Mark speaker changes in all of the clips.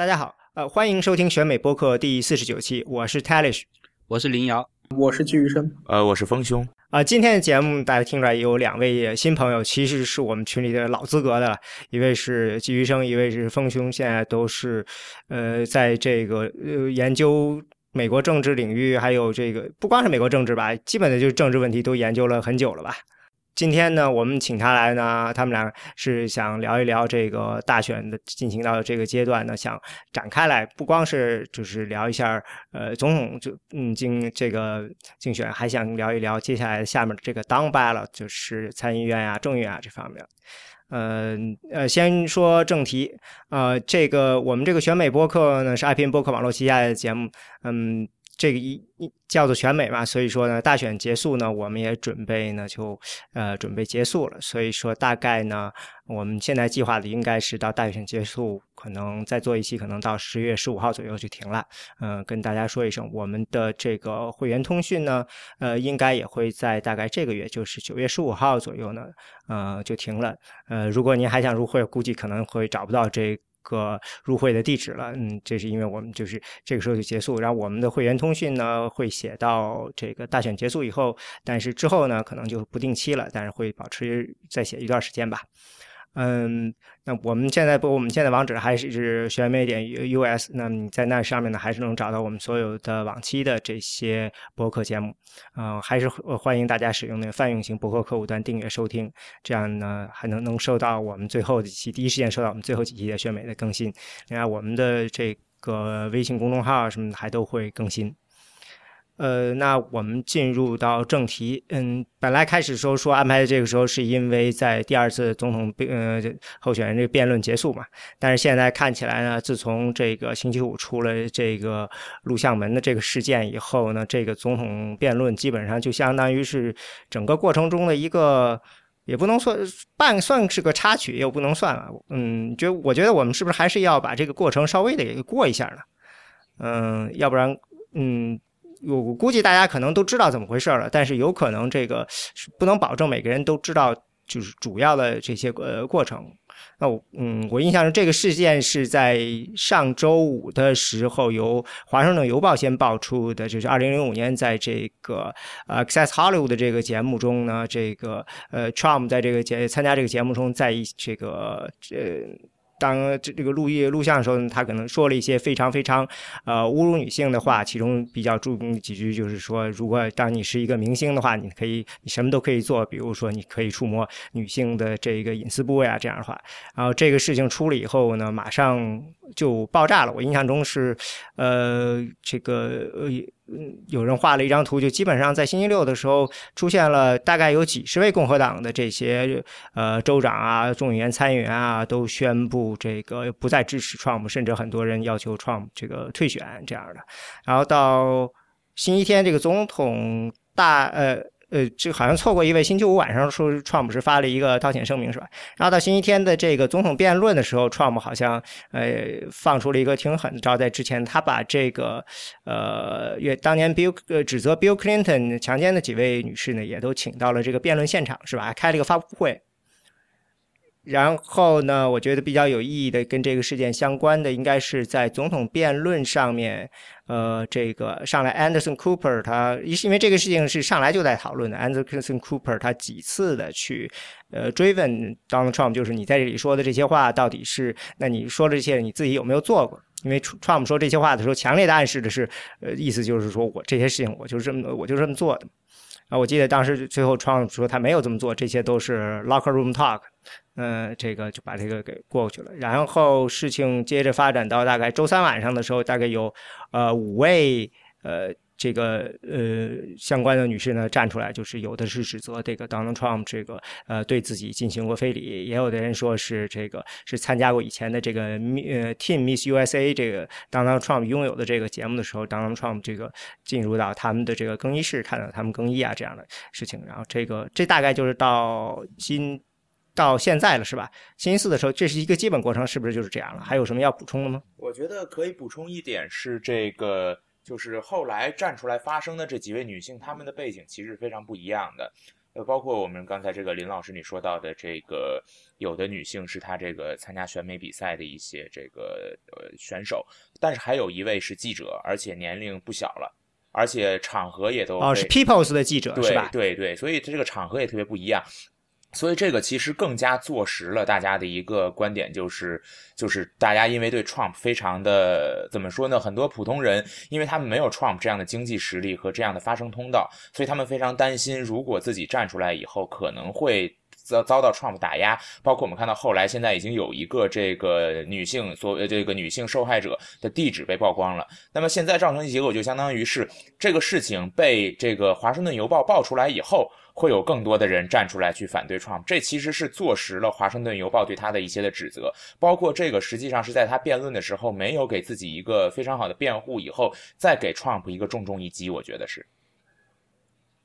Speaker 1: 大家好，呃，欢迎收听选美播客第四十九期，我是 Talish，
Speaker 2: 我是林瑶，
Speaker 3: 我是季余生，
Speaker 4: 呃，我是丰兄。
Speaker 1: 啊，今天的节目大家听出来有两位新朋友，其实是我们群里的老资格的了，一位是季余生，一位是丰兄，现在都是呃，在这个呃研究美国政治领域，还有这个不光是美国政治吧，基本的就是政治问题都研究了很久了吧。今天呢，我们请他来呢，他们俩是想聊一聊这个大选的进行到这个阶段呢，想展开来，不光是就是聊一下呃总统就嗯竞这个竞选，还想聊一聊接下来下面这个 down ballot，就是参议院啊、众议院啊这方面。呃呃，先说正题，呃，这个我们这个选美播客呢是爱拼播客网络旗下的节目，嗯。这个一一叫做选美嘛，所以说呢，大选结束呢，我们也准备呢就呃准备结束了。所以说大概呢，我们现在计划的应该是到大选结束，可能再做一期，可能到十月十五号左右就停了。嗯，跟大家说一声，我们的这个会员通讯呢，呃，应该也会在大概这个月，就是九月十五号左右呢，呃，就停了。呃，如果您还想入会，估计可能会找不到这。个入会的地址了，嗯，这是因为我们就是这个时候就结束，然后我们的会员通讯呢会写到这个大选结束以后，但是之后呢可能就不定期了，但是会保持再写一段时间吧。嗯，那我们现在不，我们现在网址还是是选美点 US，那你在那上面呢，还是能找到我们所有的往期的这些博客节目。嗯，还是欢迎大家使用那个泛用型博客客户端订阅收听，这样呢还能能收到我们最后几期第一时间收到我们最后几期的选美的更新。另外，我们的这个微信公众号什么的还都会更新。呃，那我们进入到正题。嗯，本来开始时候说安排的这个时候，是因为在第二次总统辩呃候选人这个辩论结束嘛。但是现在看起来呢，自从这个星期五出了这个录像门的这个事件以后呢，这个总统辩论基本上就相当于是整个过程中的一个，也不能算半算是个插曲，又不能算了。嗯，觉我觉得我们是不是还是要把这个过程稍微的给过一下呢？嗯，要不然，嗯。我估计大家可能都知道怎么回事了，但是有可能这个不能保证每个人都知道，就是主要的这些呃过程。那我嗯，我印象中这个事件是在上周五的时候由华盛顿邮报先爆出的，就是二零零五年在这个呃 Access Hollywood 的这个节目中呢，这个呃 Trump 在这个节参加这个节目中，在这个呃。当这这个录音录像的时候，他可能说了一些非常非常呃侮辱女性的话，其中比较著名几句就是说，如果当你是一个明星的话，你可以你什么都可以做，比如说你可以触摸女性的这个隐私部位啊这样的话。然后这个事情出了以后呢，马上就爆炸了。我印象中是呃这个呃。有人画了一张图，就基本上在星期六的时候出现了，大概有几十位共和党的这些呃州长啊、众议员、参议员啊，都宣布这个不再支持 Trump，甚至很多人要求 Trump 这个退选这样的。然后到星期天，这个总统大呃。呃，这好像错过一位星期五晚上说，Trump 是发了一个道歉声明，是吧？然后到星期天的这个总统辩论的时候，Trump 好像呃放出了一个挺狠的招，在之前他把这个呃，也当年 Bill 呃指责 Bill Clinton 强奸的几位女士呢，也都请到了这个辩论现场，是吧？开了一个发布会。然后呢，我觉得比较有意义的，跟这个事件相关的，应该是在总统辩论上面，呃，这个上来 Anderson Cooper 他，因为这个事情是上来就在讨论的，Anderson Cooper 他几次的去呃追问 Donald Trump，就是你在这里说的这些话到底是，那你说的这些你自己有没有做过？因为 Trump 说这些话的时候，强烈的暗示的是，呃，意思就是说我这些事情我就这么我就这么做的。啊，我记得当时最后创说他没有这么做，这些都是 locker room talk。嗯，这个就把这个给过去了。然后事情接着发展到大概周三晚上的时候，大概有呃五位呃这个呃相关的女士呢站出来，就是有的是指责这个 Donald Trump 这个呃对自己进行过非礼，也有的人说是这个是参加过以前的这个呃 Team Miss USA 这个 Donald Trump 拥有的这个节目的时候，Donald Trump 这个进入到他们的这个更衣室，看到他们更衣啊这样的事情。然后这个这大概就是到今。到现在了是吧？星期四的时候，这是一个基本过程，是不是就是这样了？还有什么要补充的吗？
Speaker 4: 我觉得可以补充一点是这个，就是后来站出来发声的这几位女性，她们的背景其实非常不一样的。呃，包括我们刚才这个林老师你说到的这个，有的女性是她这个参加选美比赛的一些这个呃选手，但是还有一位是记者，而且年龄不小了，而且场合也都
Speaker 1: 哦，是 People's 的记者是吧？
Speaker 4: 对对，所以这个场合也特别不一样。所以这个其实更加坐实了大家的一个观点，就是就是大家因为对 Trump 非常的怎么说呢？很多普通人因为他们没有 Trump 这样的经济实力和这样的发声通道，所以他们非常担心，如果自己站出来以后，可能会遭遭到 Trump 打压。包括我们看到后来现在已经有一个这个女性所这个女性受害者的地址被曝光了。那么现在造成的结果就相当于是这个事情被这个华盛顿邮报爆出来以后。会有更多的人站出来去反对 Trump，这其实是坐实了华盛顿邮报对他的一些的指责，包括这个实际上是在他辩论的时候没有给自己一个非常好的辩护，以后再给 Trump 一个重重一击，我觉得是，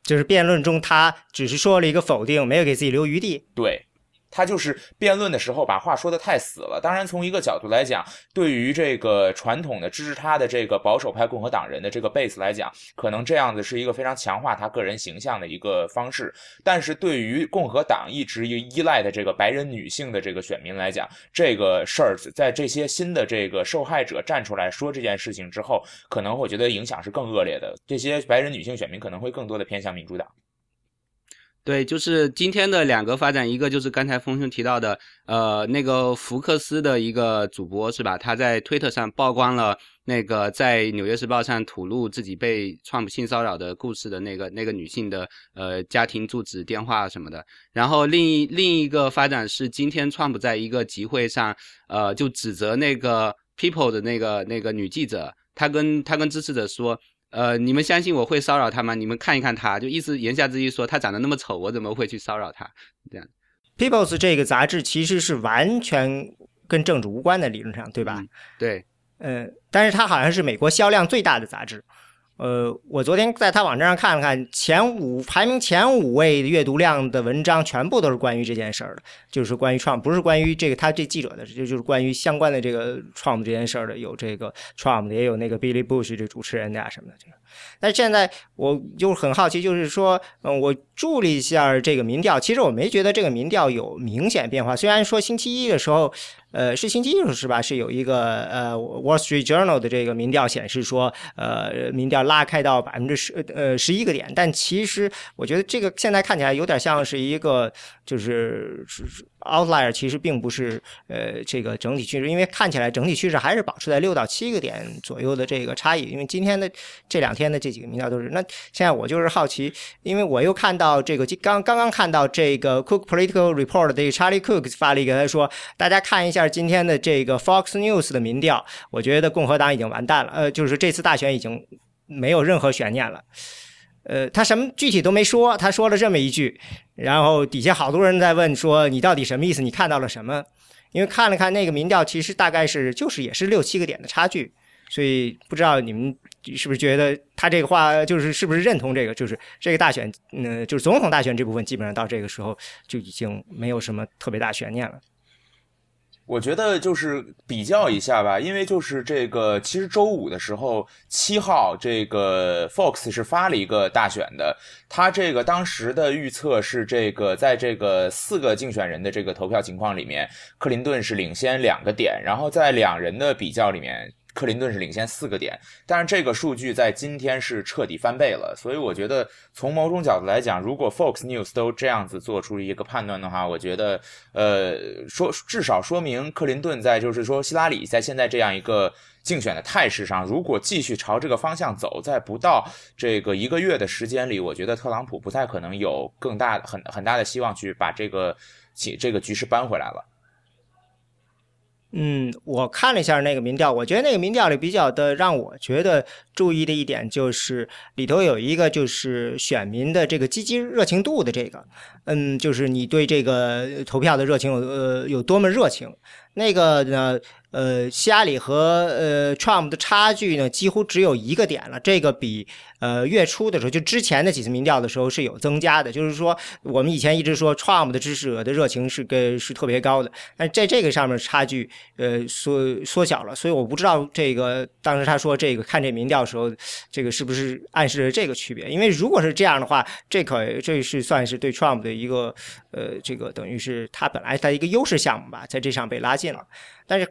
Speaker 1: 就是辩论中他只是说了一个否定，没有给自己留余地。
Speaker 4: 对。他就是辩论的时候把话说的太死了。当然，从一个角度来讲，对于这个传统的支持他的这个保守派共和党人的这个 base 来讲，可能这样子是一个非常强化他个人形象的一个方式。但是对于共和党一直依赖的这个白人女性的这个选民来讲，这个事儿在这些新的这个受害者站出来说这件事情之后，可能我觉得影响是更恶劣的。这些白人女性选民可能会更多的偏向民主党。
Speaker 2: 对，就是今天的两个发展，一个就是刚才峰兄提到的，呃，那个福克斯的一个主播是吧？他在推特上曝光了那个在《纽约时报》上吐露自己被 Trump 性骚扰的故事的那个那个女性的呃家庭住址、电话什么的。然后另一另一个发展是，今天 Trump 在一个集会上，呃，就指责那个 People 的那个那个女记者，他跟他跟支持者说。呃，你们相信我会骚扰他吗？你们看一看他，就意思言下之意说他长得那么丑，我怎么会去骚扰他？这样
Speaker 1: ，People's 这个杂志其实是完全跟政治无关的，理论上，对吧？
Speaker 2: 对，
Speaker 1: 呃，但是它好像是美国销量最大的杂志。呃，我昨天在他网站上看了看，前五排名前五位阅读量的文章全部都是关于这件事儿的，就是关于 Trump，不是关于这个他这记者的，就就是关于相关的这个 Trump 这件事儿的，有这个 Trump 的，也有那个 Billy Bush 这主持人呀什么的这个。但现在我就很好奇，就是说，嗯，我注意一下这个民调，其实我没觉得这个民调有明显变化。虽然说星期一的时候，呃，是星期一的时候是吧？是有一个呃《Wall Street Journal》的这个民调显示说，呃，民调拉开到百分之十呃十一个点，但其实我觉得这个现在看起来有点像是一个就是是。Outlier 其实并不是呃这个整体趋势，因为看起来整体趋势还是保持在六到七个点左右的这个差异。因为今天的这两天的这几个民调都是。那现在我就是好奇，因为我又看到这个刚刚刚看到这个 Cook Political Report 的 Charlie Cook 发了一个，他说大家看一下今天的这个 Fox News 的民调，我觉得共和党已经完蛋了，呃，就是这次大选已经没有任何悬念了。呃，他什么具体都没说，他说了这么一句，然后底下好多人在问说你到底什么意思？你看到了什么？因为看了看那个民调，其实大概是就是也是六七个点的差距，所以不知道你们是不是觉得他这个话就是是不是认同这个？就是这个大选，嗯，就是总统大选这部分基本上到这个时候就已经没有什么特别大悬念了。
Speaker 4: 我觉得就是比较一下吧，因为就是这个，其实周五的时候，七号这个 Fox 是发了一个大选的，他这个当时的预测是这个，在这个四个竞选人的这个投票情况里面，克林顿是领先两个点，然后在两人的比较里面。克林顿是领先四个点，但是这个数据在今天是彻底翻倍了，所以我觉得从某种角度来讲，如果 Fox News 都这样子做出一个判断的话，我觉得，呃，说至少说明克林顿在就是说希拉里在现在这样一个竞选的态势上，如果继续朝这个方向走，在不到这个一个月的时间里，我觉得特朗普不太可能有更大很很大的希望去把这个这个局势扳回来了。
Speaker 1: 嗯，我看了一下那个民调，我觉得那个民调里比较的让我觉得注意的一点就是里头有一个就是选民的这个积极热情度的这个，嗯，就是你对这个投票的热情有呃有多么热情。那个呢，呃，希拉里和呃 Trump 的差距呢，几乎只有一个点了。这个比呃月初的时候，就之前的几次民调的时候是有增加的。就是说，我们以前一直说 Trump 的支持者的热情是跟是特别高的，但在这个上面差距呃缩缩小了。所以我不知道这个当时他说这个看这民调的时候，这个是不是暗示了这个区别？因为如果是这样的话，这可这是算是对 Trump 的一个呃这个等于是他本来他一个优势项目吧，在这上被拉近了。但是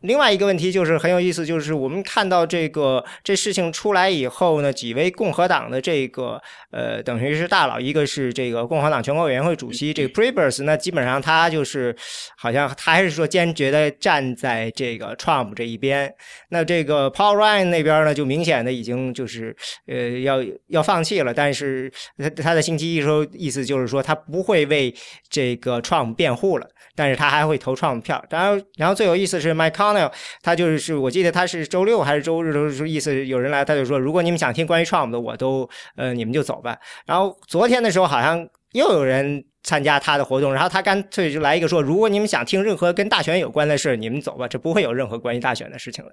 Speaker 1: 另外一个问题就是很有意思，就是我们看到这个这事情出来以后呢，几位共和党的这个呃，等于是大佬，一个是这个共和党全国委员会主席这个 Prebers，那基本上他就是好像他还是说坚决的站在这个 Trump 这一边。那这个 Paul Ryan 那边呢，就明显的已经就是呃要要放弃了。但是他他在星期一时候意思就是说，他不会为这个 Trump 辩护了。但是他还会投 Trump 票，然后，然后最有意思是 McConnell，他就是，我记得他是周六还是周日的时候，意思有人来，他就说，如果你们想听关于 Trump 的，我都，呃，你们就走吧。然后昨天的时候，好像又有人参加他的活动，然后他干脆就来一个说，如果你们想听任何跟大选有关的事，你们走吧，这不会有任何关于大选的事情了。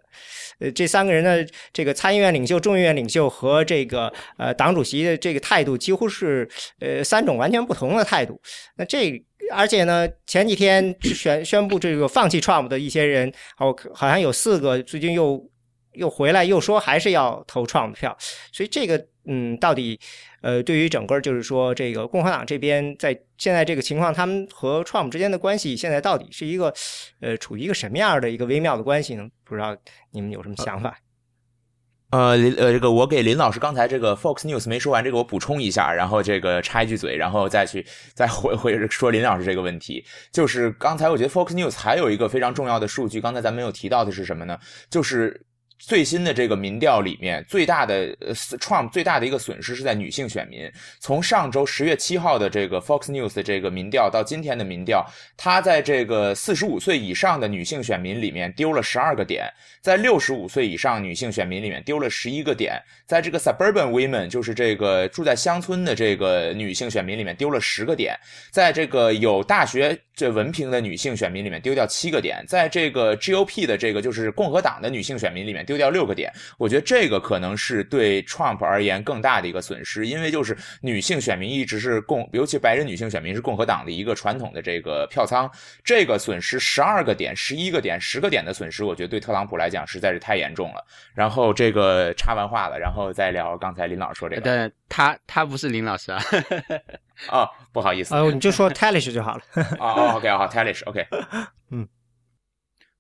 Speaker 1: 呃，这三个人的这个参议院领袖、众议院领袖和这个呃党主席的这个态度，几乎是呃三种完全不同的态度。那这。而且呢，前几天宣宣布这个放弃 Trump 的一些人，好好像有四个最近又又回来，又说还是要投 Trump 票。所以这个，嗯，到底，呃，对于整个就是说这个共和党这边在现在这个情况，他们和 Trump 之间的关系现在到底是一个，呃，处于一个什么样的一个微妙的关系呢？不知道你们有什么想法？
Speaker 4: 呃，呃，这个我给林老师刚才这个 Fox News 没说完，这个我补充一下，然后这个插一句嘴，然后再去 再回回说林老师这个问题。就是刚才我觉得 Fox News 还有一个非常重要的数据，刚才咱没有提到的是什么呢？就是。最新的这个民调里面，最大的呃，Trump 最大的一个损失是在女性选民。从上周十月七号的这个 Fox News 的这个民调到今天的民调，他在这个四十五岁以上的女性选民里面丢了十二个点，在六十五岁以上女性选民里面丢了十一个点，在这个 Suburban Women 就是这个住在乡村的这个女性选民里面丢了十个点，在这个有大学这文凭的女性选民里面丢掉七个点，在这个 GOP 的这个就是共和党的女性选民里面。丢掉六个点，我觉得这个可能是对 Trump 而言更大的一个损失，因为就是女性选民一直是共，尤其白人女性选民是共和党的一个传统的这个票仓，这个损失十二个点、十一个点、十个点的损失，我觉得对特朗普来讲实在是太严重了。然后这个插完话了，然后再聊刚才林老师说这个。
Speaker 2: 但，他他不是林老师啊。
Speaker 4: 哦，不好意思。
Speaker 1: 哦，你就说 Talish 就好了。
Speaker 4: 哦，OK，好，Talish，OK。嗯。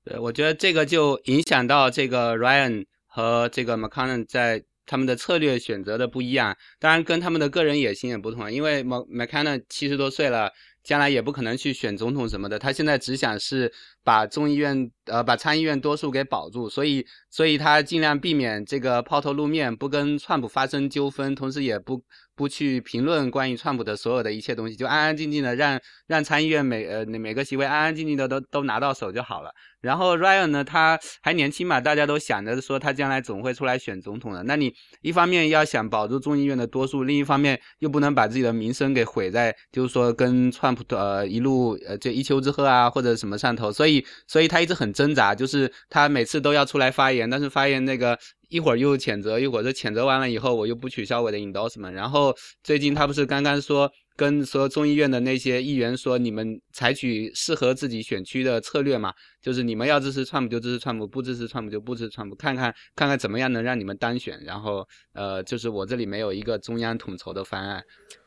Speaker 2: 对，我觉得这个就影响到这个 Ryan 和这个 McConnell 在他们的策略选择的不一样，当然跟他们的个人野心也不同，因为 Mc McConnell 七十多岁了，将来也不可能去选总统什么的，他现在只想是把众议院呃把参议院多数给保住，所以所以他尽量避免这个抛头露面，不跟川普发生纠纷，同时也不。不去评论关于川普的所有的一切东西，就安安静静的让让参议院每呃每个席位安安静静的都都拿到手就好了。然后 Ryan 呢，他还年轻嘛，大家都想着说他将来总会出来选总统的。那你一方面要想保住众议院的多数，另一方面又不能把自己的名声给毁在，就是说跟川普呃一路呃这一丘之貉啊或者什么上头。所以所以他一直很挣扎，就是他每次都要出来发言，但是发言那个。一会儿又谴责，一会儿这谴责完了以后，我又不取消我的 endorsement。然后最近他不是刚刚说跟说众议院的那些议员说，你们采取适合自己选区的策略嘛？就是你们要支持川普就支持川普，不支持川普就不支持川普，看看看看怎么样能让你们单选。然后呃，就是我这里没有一个中央统筹的方案。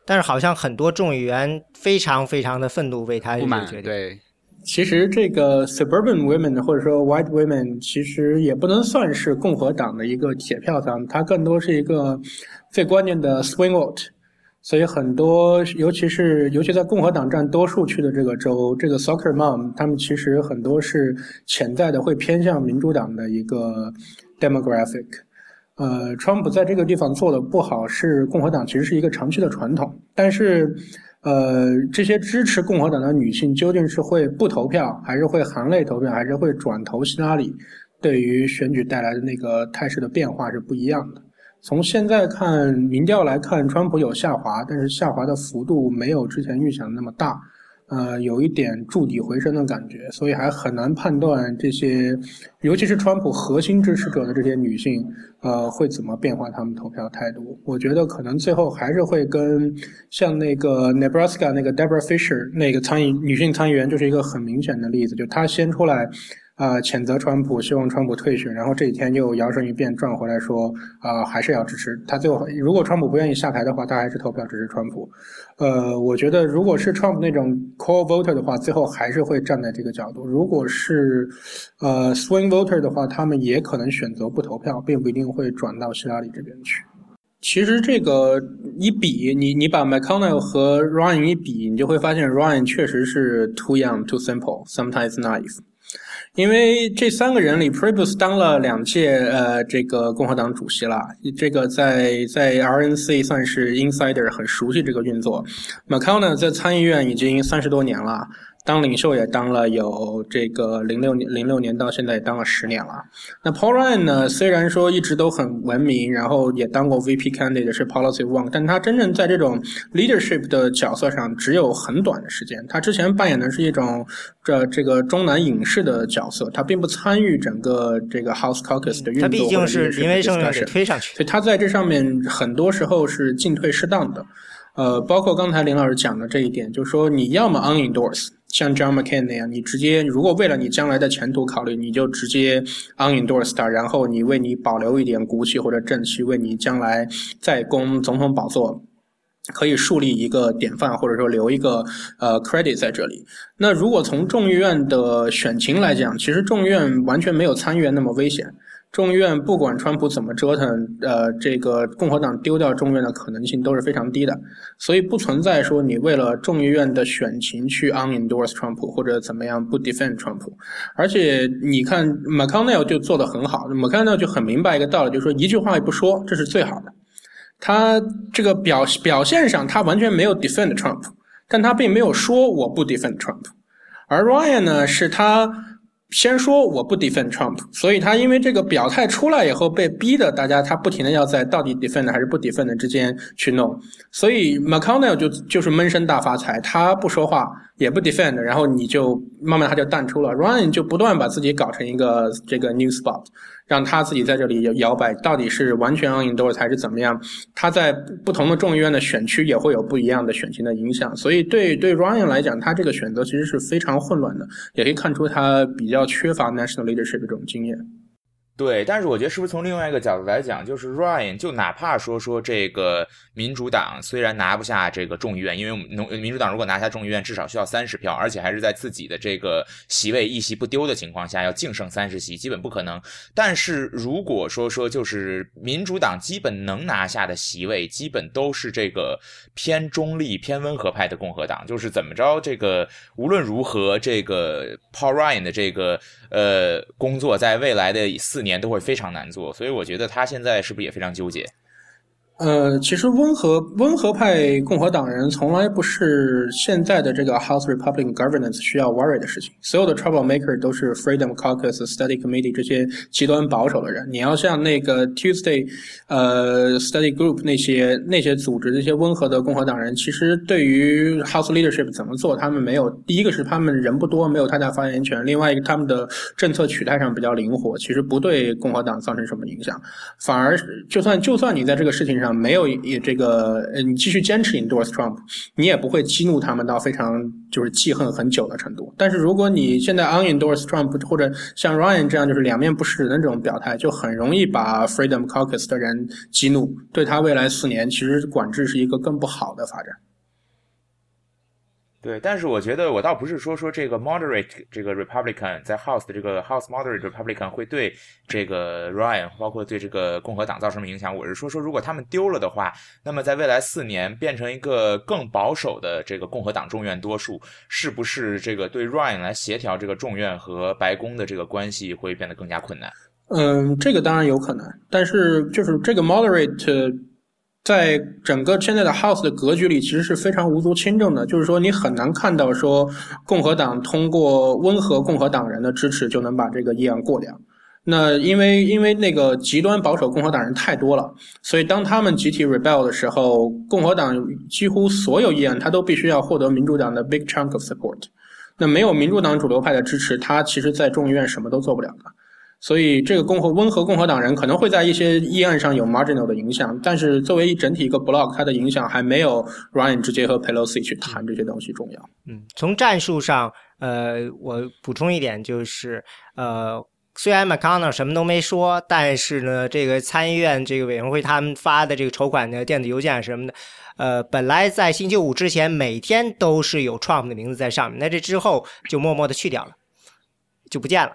Speaker 1: 但是好像很多众议员非常非常的愤怒，为他
Speaker 2: 不满。对。
Speaker 3: 其实这个 suburban women 或者说 white women 其实也不能算是共和党的一个铁票仓，它更多是一个最关键的 swing vote。所以很多，尤其是尤其在共和党占多数区的这个州，这个 soccer mom 他们其实很多是潜在的会偏向民主党的一个 demographic。呃，川普在这个地方做的不好，是共和党其实是一个长期的传统，但是。呃，这些支持共和党的女性究竟是会不投票，还是会含泪投票，还是会转投希拉里？对于选举带来的那个态势的变化是不一样的。从现在看民调来看，川普有下滑，但是下滑的幅度没有之前预想的那么大。呃，有一点筑底回升的感觉，所以还很难判断这些，尤其是川普核心支持者的这些女性，呃，会怎么变化她们投票态度。我觉得可能最后还是会跟像那个 Nebraska 那个 Deborah Fisher 那个参议女性参议员就是一个很明显的例子，就她先出来。啊，谴责川普，希望川普退选，然后这几天又摇身一变转回来说，啊，还是要支持他。最后，如果川普不愿意下台的话，他还是投票支持川普。呃，我觉得如果是川普那种 core voter 的话，最后还是会站在这个角度；如果是呃 swing voter 的话，他们也可能选择不投票，并不一定会转到希拉里这边去。其实这个一比，你你把 McConnell 和 Ryan 一比，你就会发现 Ryan 确实是 too young, too simple, sometimes naive。因为这三个人里 p r e b u s 当了两届呃这个共和党主席了，这个在在 RNC 算是 insider，很熟悉这个运作。McConnell 在参议院已经三十多年了。当领袖也当了有这个零六年，零六年到现在也当了十年了。那 Paul Ryan 呢？虽然说一直都很文明，然后也当过 VP candidate 是 Policy One，但他真正在这种 leadership 的角色上只有很短的时间。他之前扮演的是一种这这个中南影视的角色，他并不参与整个这个 House Caucus 的运作。他
Speaker 1: 毕竟是林威胜给推上去，
Speaker 3: 所以他在这上面很多时候是进退适当的。呃，包括刚才林老师讲的这一点，就是说你要么 unendorse。像 John McCain 那样，你直接如果为了你将来的前途考虑，你就直接 unendorse 他，然后你为你保留一点骨气或者正气，为你将来再攻总统宝座，可以树立一个典范，或者说留一个呃 credit 在这里。那如果从众议院的选情来讲，其实众议院完全没有参议院那么危险。众议院不管川普怎么折腾，呃，这个共和党丢掉众议院的可能性都是非常低的，所以不存在说你为了众议院的选情去 unendorse 川普或者怎么样不 defend 川普。而且你看 McConnell 就做得很好，McConnell 就很明白一个道理，就是说一句话也不说，这是最好的。他这个表表现上他完全没有 defend Trump，但他并没有说我不 defend Trump。而 Ryan 呢，是他。先说我不 defend Trump，所以他因为这个表态出来以后被逼的，大家他不停的要在到底 defend 还是不 defend 之间去弄，所以 McConnell 就就是闷声大发财，他不说话也不 defend，然后你就慢慢他就淡出了，Ryan 就不断把自己搞成一个这个 new spot，。让他自己在这里摇摆，到底是完全 unendorsed 还是怎么样？他在不同的众议院的选区也会有不一样的选情的影响，所以对对 Ryan 来讲，他这个选择其实是非常混乱的，也可以看出他比较缺乏 national leadership 这种经验。
Speaker 4: 对，但是我觉得是不是从另外一个角度来讲，就是 Ryan 就哪怕说说这个民主党虽然拿不下这个众议院，因为农民主党如果拿下众议院，至少需要三十票，而且还是在自己的这个席位一席不丢的情况下，要净胜三十席，基本不可能。但是如果说说就是民主党基本能拿下的席位，基本都是这个偏中立、偏温和派的共和党，就是怎么着这个无论如何，这个 Paul Ryan 的这个呃工作在未来的四。年都会非常难做，所以我觉得他现在是不是也非常纠结？
Speaker 3: 呃，其实温和温和派共和党人从来不是现在的这个 House Republican Governance 需要 worry 的事情。所有的 Trouble Maker 都是 Freedom Caucus、Study Committee 这些极端保守的人。你要像那个 Tuesday 呃 Study Group 那些那些组织那些温和的共和党人，其实对于 House Leadership 怎么做，他们没有。第一个是他们人不多，没有太大发言权；另外一个他们的政策取态上比较灵活，其实不对共和党造成什么影响。反而就算就算你在这个事情上。没有也这个，呃，你继续坚持 endorse Trump，你也不会激怒他们到非常就是记恨很久的程度。但是如果你现在 unendorse Trump，或者像 Ryan 这样就是两面不是人的这种表态，就很容易把 Freedom Caucus 的人激怒，对他未来四年其实管制是一个更不好的发展。
Speaker 4: 对，但是我觉得我倒不是说说这个 moderate 这个 Republican 在 House 的这个 House moderate Republican 会对这个 Ryan 包括对这个共和党造成什么影响。我是说说如果他们丢了的话，那么在未来四年变成一个更保守的这个共和党众院多数，是不是这个对 Ryan 来协调这个众院和白宫的这个关系会变得更加困难？
Speaker 3: 嗯，这个当然有可能，但是就是这个 moderate。在整个现在的 House 的格局里，其实是非常无足轻重的。就是说，你很难看到说共和党通过温和共和党人的支持就能把这个议案过掉。那因为因为那个极端保守共和党人太多了，所以当他们集体 rebel 的时候，共和党几乎所有议案他都必须要获得民主党的 big chunk of support。那没有民主党主流派的支持，他其实在众议院什么都做不了的。所以这个共和温和共和党人可能会在一些议案上有 marginal 的影响，但是作为一整体一个 block，它的影响还没有 Ryan 直接和 Pelosi 去谈这些东西重要。
Speaker 1: 嗯，从战术上，呃，我补充一点就是，呃。虽然 McConnell 什么都没说，但是呢，这个参议院这个委员会他们发的这个筹款的电子邮件什么的，呃，本来在星期五之前每天都是有 Trump 的名字在上面，那这之后就默默的去掉了，就不见了。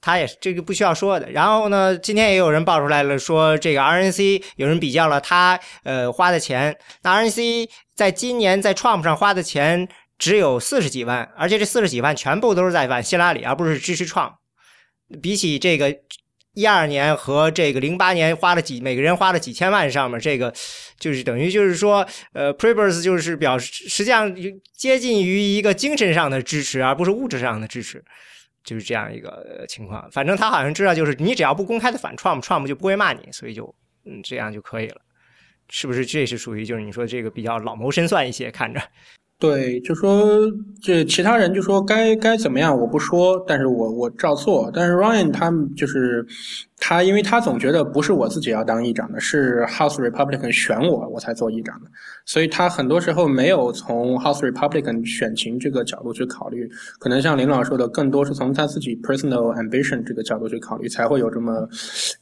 Speaker 1: 他也是这个不需要说的。然后呢，今天也有人爆出来了，说这个 RNC 有人比较了他呃花的钱，那 RNC 在今年在 Trump 上花的钱只有四十几万，而且这四十几万全部都是在反希拉里，而不是支持 Trump。比起这个一二年和这个零八年花了几每个人花了几千万上面，这个就是等于就是说，呃 p r e b e r s 就是表示实际上接近于一个精神上的支持，而不是物质上的支持，就是这样一个情况。反正他好像知道，就是你只要不公开的反 Trump，Trump 就不会骂你，所以就嗯这样就可以了，是不是？这是属于就是你说这个比较老谋深算一些，看着。
Speaker 3: 对，就说这其他人就说该该怎么样，我不说，但是我我照做。但是 Ryan 他就是他，因为他总觉得不是我自己要当议长的，是 House Republican 选我，我才做议长的，所以他很多时候没有从 House Republican 选情这个角度去考虑，可能像林老师说的，更多是从他自己 personal ambition 这个角度去考虑，才会有这么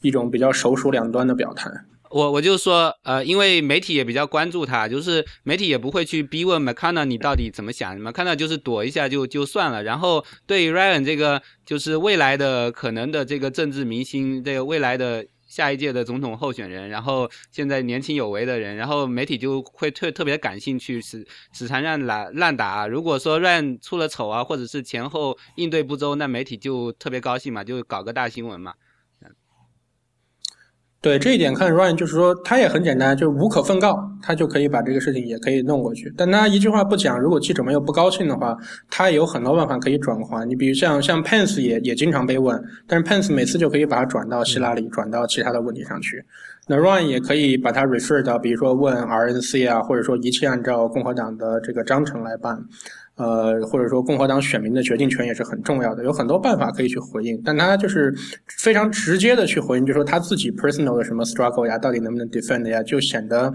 Speaker 3: 一种比较首鼠两端的表态。
Speaker 2: 我我就说，呃，因为媒体也比较关注他，就是媒体也不会去逼问 McConnell 你到底怎么想，McConnell 就是躲一下就就算了。然后对 Ryan 这个就是未来的可能的这个政治明星，这个未来的下一届的总统候选人，然后现在年轻有为的人，然后媒体就会特特别感兴趣，死死缠烂打烂打。如果说 Ryan 出了丑啊，或者是前后应对不周，那媒体就特别高兴嘛，就搞个大新闻嘛。
Speaker 3: 对这一点看，Ryan 就是说他也很简单，就无可奉告，他就可以把这个事情也可以弄过去。但他一句话不讲，如果记者们又不高兴的话，他有很多办法可以转还。你比如像像 Pence 也也经常被问，但是 Pence 每次就可以把它转到希拉里，转到其他的问题上去。那 Ryan 也可以把它 refer 到，比如说问 RNC 啊，或者说一切按照共和党的这个章程来办。呃，或者说共和党选民的决定权也是很重要的，有很多办法可以去回应，但他就是非常直接的去回应，就说他自己 personal 的什么 struggle 呀，到底能不能 defend 呀，就显得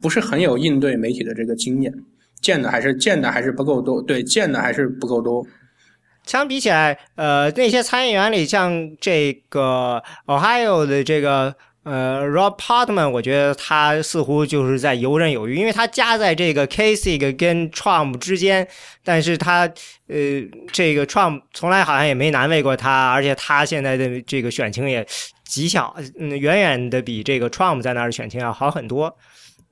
Speaker 3: 不是很有应对媒体的这个经验，见的还是见的还是不够多，对，见的还是不够多。
Speaker 1: 相比起来，呃，那些参议员里，像这个 Ohio 的这个。呃，Rob Portman，我觉得他似乎就是在游刃有余，因为他夹在这个 Kasich 跟 Trump 之间，但是他呃，这个 Trump 从来好像也没难为过他，而且他现在的这个选情也极小，嗯，远远的比这个 Trump 在那儿选情要好很多，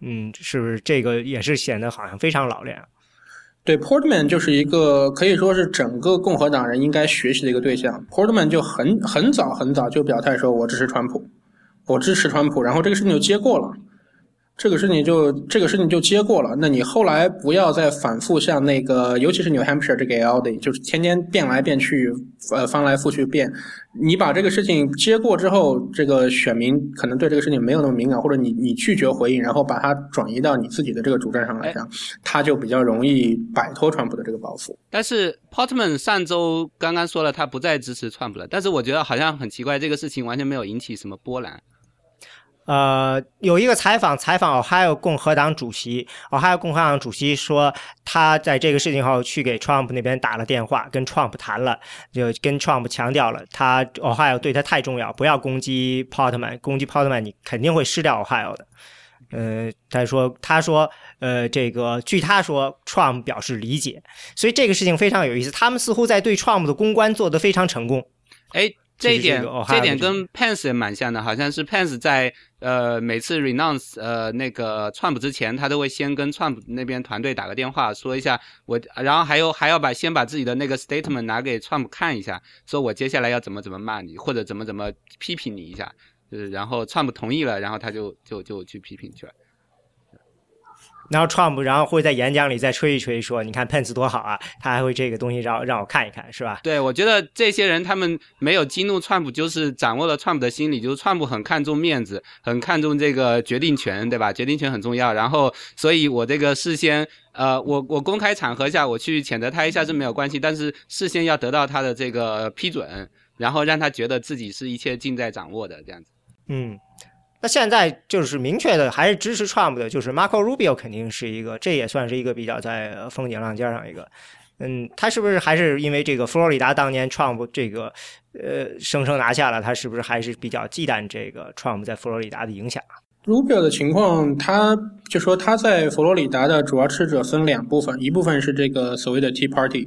Speaker 1: 嗯，是不是这个也是显得好像非常老练？
Speaker 3: 对，Portman 就是一个可以说是整个共和党人应该学习的一个对象。Portman 就很很早很早就表态说，我支持川普。我支持川普，然后这个事情就接过了，这个事情就这个事情就接过了。那你后来不要再反复像那个，尤其是 New Hampshire 这个 L D，就是天天变来变去，呃，翻来覆去变。你把这个事情接过之后，这个选民可能对这个事情没有那么敏感，或者你你拒绝回应，然后把它转移到你自己的这个主战上来讲，他就比较容易摆脱川普的这个包袱。
Speaker 2: 但是 Portman 上周刚刚说了，他不再支持川普了。但是我觉得好像很奇怪，这个事情完全没有引起什么波澜。
Speaker 1: 呃，有一个采访，采访 Ohio 共和党主席，Ohio 共和党主席说，他在这个事情后去给 Trump 那边打了电话，跟 Trump 谈了，就跟 Trump 强调了，他 Ohio 对他太重要，不要攻击 Portman，攻击 Portman 你肯定会失掉 Ohio 的。呃，他说，他说，呃，这个据他说，Trump 表示理解，所以这个事情非常有意思，他们似乎在对 Trump 的公关做得非常成功。
Speaker 2: 哎。这一点，这点跟 Pence 也蛮像的，好像是 Pence 在呃每次 renounce 呃那个 Trump 之前，他都会先跟 Trump 那边团队打个电话，说一下我，然后还有还要把先把自己的那个 statement 拿给 Trump 看一下，说我接下来要怎么怎么骂你，或者怎么怎么批评你一下，就是然后 Trump 同意了，然后他就就就去批评去了。
Speaker 1: 然后 Trump 然后会在演讲里再吹一吹，说你看 Pence 多好啊，他还会这个东西让让我看一看，是吧？
Speaker 2: 对，我觉得这些人他们没有激怒 Trump，就是掌握了 Trump 的心理，就是 Trump 很看重面子，很看重这个决定权，对吧？决定权很重要。然后，所以我这个事先，呃，我我公开场合下我去谴责他一下是没有关系，但是事先要得到他的这个批准，然后让他觉得自己是一切尽在掌握的这样子。
Speaker 1: 嗯。那现在就是明确的，还是支持 Trump 的，就是 Marco Rubio 肯定是一个，这也算是一个比较在风景浪尖上一个。嗯，他是不是还是因为这个佛罗里达当年 Trump 这个呃生生拿下了，他是不是还是比较忌惮这个 Trump 在佛罗里达的影响
Speaker 3: ？Rubio 的情况，他就说他在佛罗里达的主要支持者分两部分，一部分是这个所谓的 Tea Party，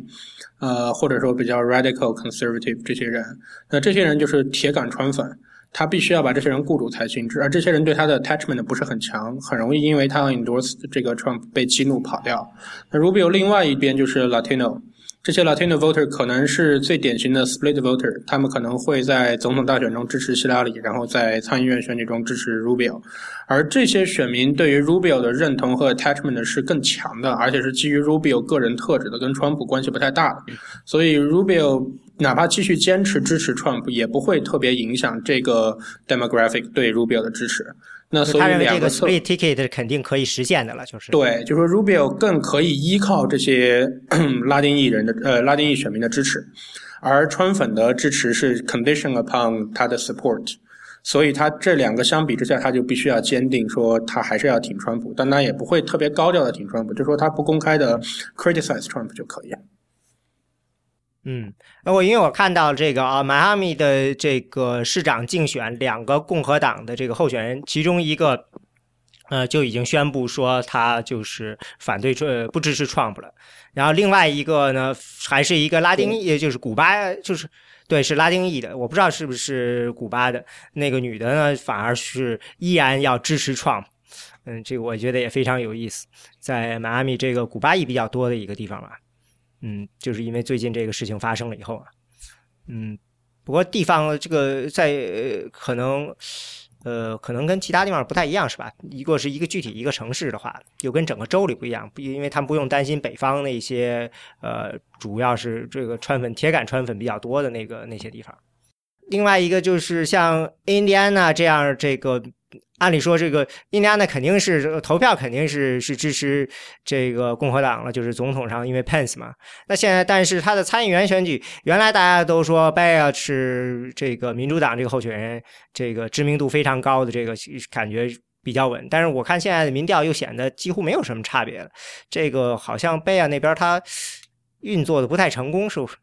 Speaker 3: 呃，或者说比较 Radical Conservative 这些人，那这些人就是铁杆川粉。他必须要把这些人雇主才行，而这些人对他的 attachment 不是很强，很容易因为他要 endorse 这个 Trump 被激怒跑掉。那 Rubio 另外一边就是 Latino，这些 Latino voter 可能是最典型的 split voter，他们可能会在总统大选中支持希拉里，然后在参议院选举中支持 Rubio。而这些选民对于 Rubio 的认同和 attachment 是更强的，而且是基于 Rubio 个人特质的，跟川普关系不太大的。所以 Rubio 哪怕继续坚持支持 Trump，也不会特别影响这个 demographic 对 Rubio 的支持。那所以两
Speaker 1: 个 split ticket 肯定可以实现的了，就是
Speaker 3: 对，就说 Rubio 更可以依靠这些 拉丁裔人的呃拉丁裔选民的支持，而川粉的支持是 condition upon 他的 support。所以他这两个相比之下，他就必须要坚定说他还是要挺川普，但他也不会特别高调的挺川普，就说他不公开的 criticize Trump 就可以。
Speaker 1: 嗯，那我因为我看到这个啊，迈阿密的这个市长竞选，两个共和党的这个候选人，其中一个呃就已经宣布说他就是反对这不支持 Trump 了，然后另外一个呢还是一个拉丁裔，就是古巴，就是。对，是拉丁裔的，我不知道是不是古巴的那个女的呢，反而是依然要支持 Trump。嗯，这个我觉得也非常有意思，在迈阿密这个古巴裔比较多的一个地方吧。嗯，就是因为最近这个事情发生了以后啊，嗯，不过地方这个在可能。呃，可能跟其他地方不太一样，是吧？一个是一个具体一个城市的话，又跟整个州里不一样，因为他们不用担心北方那些呃，主要是这个川粉铁杆川粉比较多的那个那些地方。另外一个就是像印第安纳这样这个。按理说，这个印第安纳肯定是投票，肯定是是支持这个共和党了，就是总统上，因为 Pence 嘛。那现在，但是他的参议员选举，原来大家都说 Bay 是这个民主党这个候选人，这个知名度非常高的，这个感觉比较稳。但是我看现在的民调又显得几乎没有什么差别了。这个好像 b a 那边他运作的不太成功，是不是？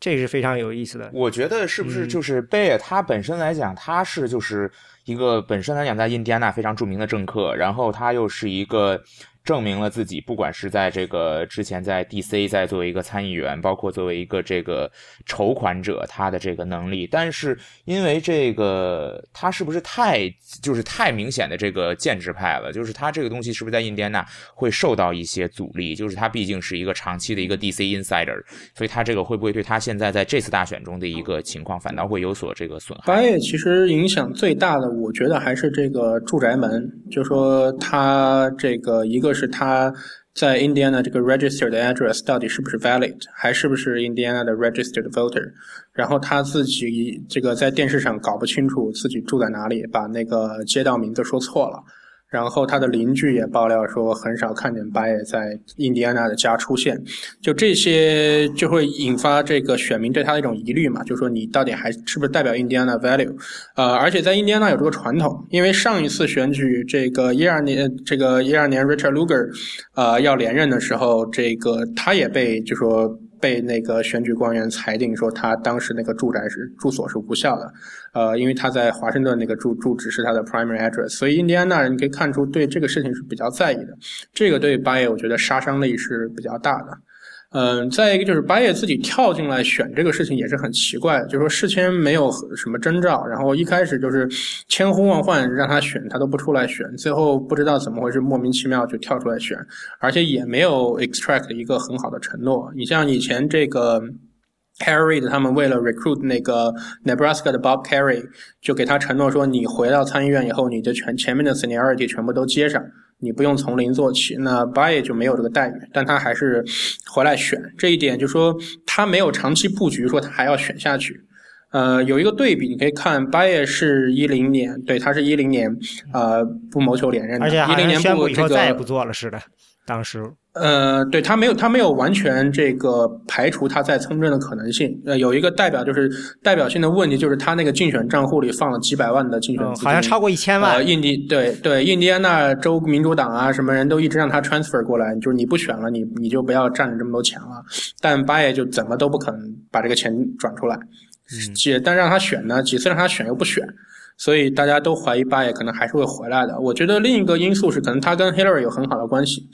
Speaker 1: 这是非常有意思的。
Speaker 4: 我觉得是不是就是贝尔他本身来讲，他是就是。一个本身来讲在印第安纳非常著名的政客，然后他又是一个。证明了自己，不管是在这个之前在 D.C. 在作为一个参议员，包括作为一个这个筹款者，他的这个能力。但是因为这个，他是不是太就是太明显的这个建制派了？就是他这个东西是不是在印第安纳会受到一些阻力？就是他毕竟是一个长期的一个 D.C. insider，所以他这个会不会对他现在在这次大选中的一个情况反倒会有所这个损害？
Speaker 3: 八月其实影响最大的，我觉得还是这个住宅门，就说他这个一个。是他在 Indiana 这个 registered address 到底是不是 valid，还是不是 Indiana 的 registered voter？然后他自己这个在电视上搞不清楚自己住在哪里，把那个街道名字说错了。然后他的邻居也爆料说，很少看见巴耶在印第安纳的家出现。就这些就会引发这个选民对他的一种疑虑嘛，就说你到底还是不是代表印第安纳 value？呃，而且在印第安纳有这个传统，因为上一次选举这个一二年，这个一二年 Richard Lugar，呃，要连任的时候，这个他也被就说。被那个选举官员裁定说，他当时那个住宅是住所是无效的，呃，因为他在华盛顿那个住住址是他的 primary address，所以印第安纳人可以看出对这个事情是比较在意的，这个对巴耶我觉得杀伤力是比较大的。嗯，再一个就是巴耶自己跳进来选这个事情也是很奇怪，就是说事前没有什么征兆，然后一开始就是千呼万唤让他选，他都不出来选，最后不知道怎么回事，莫名其妙就跳出来选，而且也没有 extract 一个很好的承诺。你像以前这个 Harry 的他们为了 recruit 那个 Nebraska 的 Bob Carey，就给他承诺说，你回到参议院以后，你的全前面的 seniority 全部都接上，你不用从零做起。那 By 就没有这个待遇，但他还是回来选。这一点就说他没有长期布局，说他还要选下去。呃，有一个对比，你可以看 By 是一零年，对他是一零年，呃，不谋求连任的，
Speaker 1: 而且
Speaker 3: 一零年
Speaker 1: 宣布以后再也
Speaker 3: 不
Speaker 1: 不做了似的。当时，
Speaker 3: 呃，对他没有，他没有完全这个排除他在从政的可能性。呃，有一个代表就是代表性的问题，就是他那个竞选账户里放了几百万的竞选资金，
Speaker 1: 好像超过一千万。
Speaker 3: 呃，印第对对，印第安纳州民主党啊，什么人都一直让他 transfer 过来，就是你不选了，你你就不要占着这么多钱了。但巴耶就怎么都不肯把这个钱转出来，嗯，但让他选呢，几次让他选又不选，所以大家都怀疑巴耶可能还是会回来的。我觉得另一个因素是，可能他跟 Hillary 有很好的关系。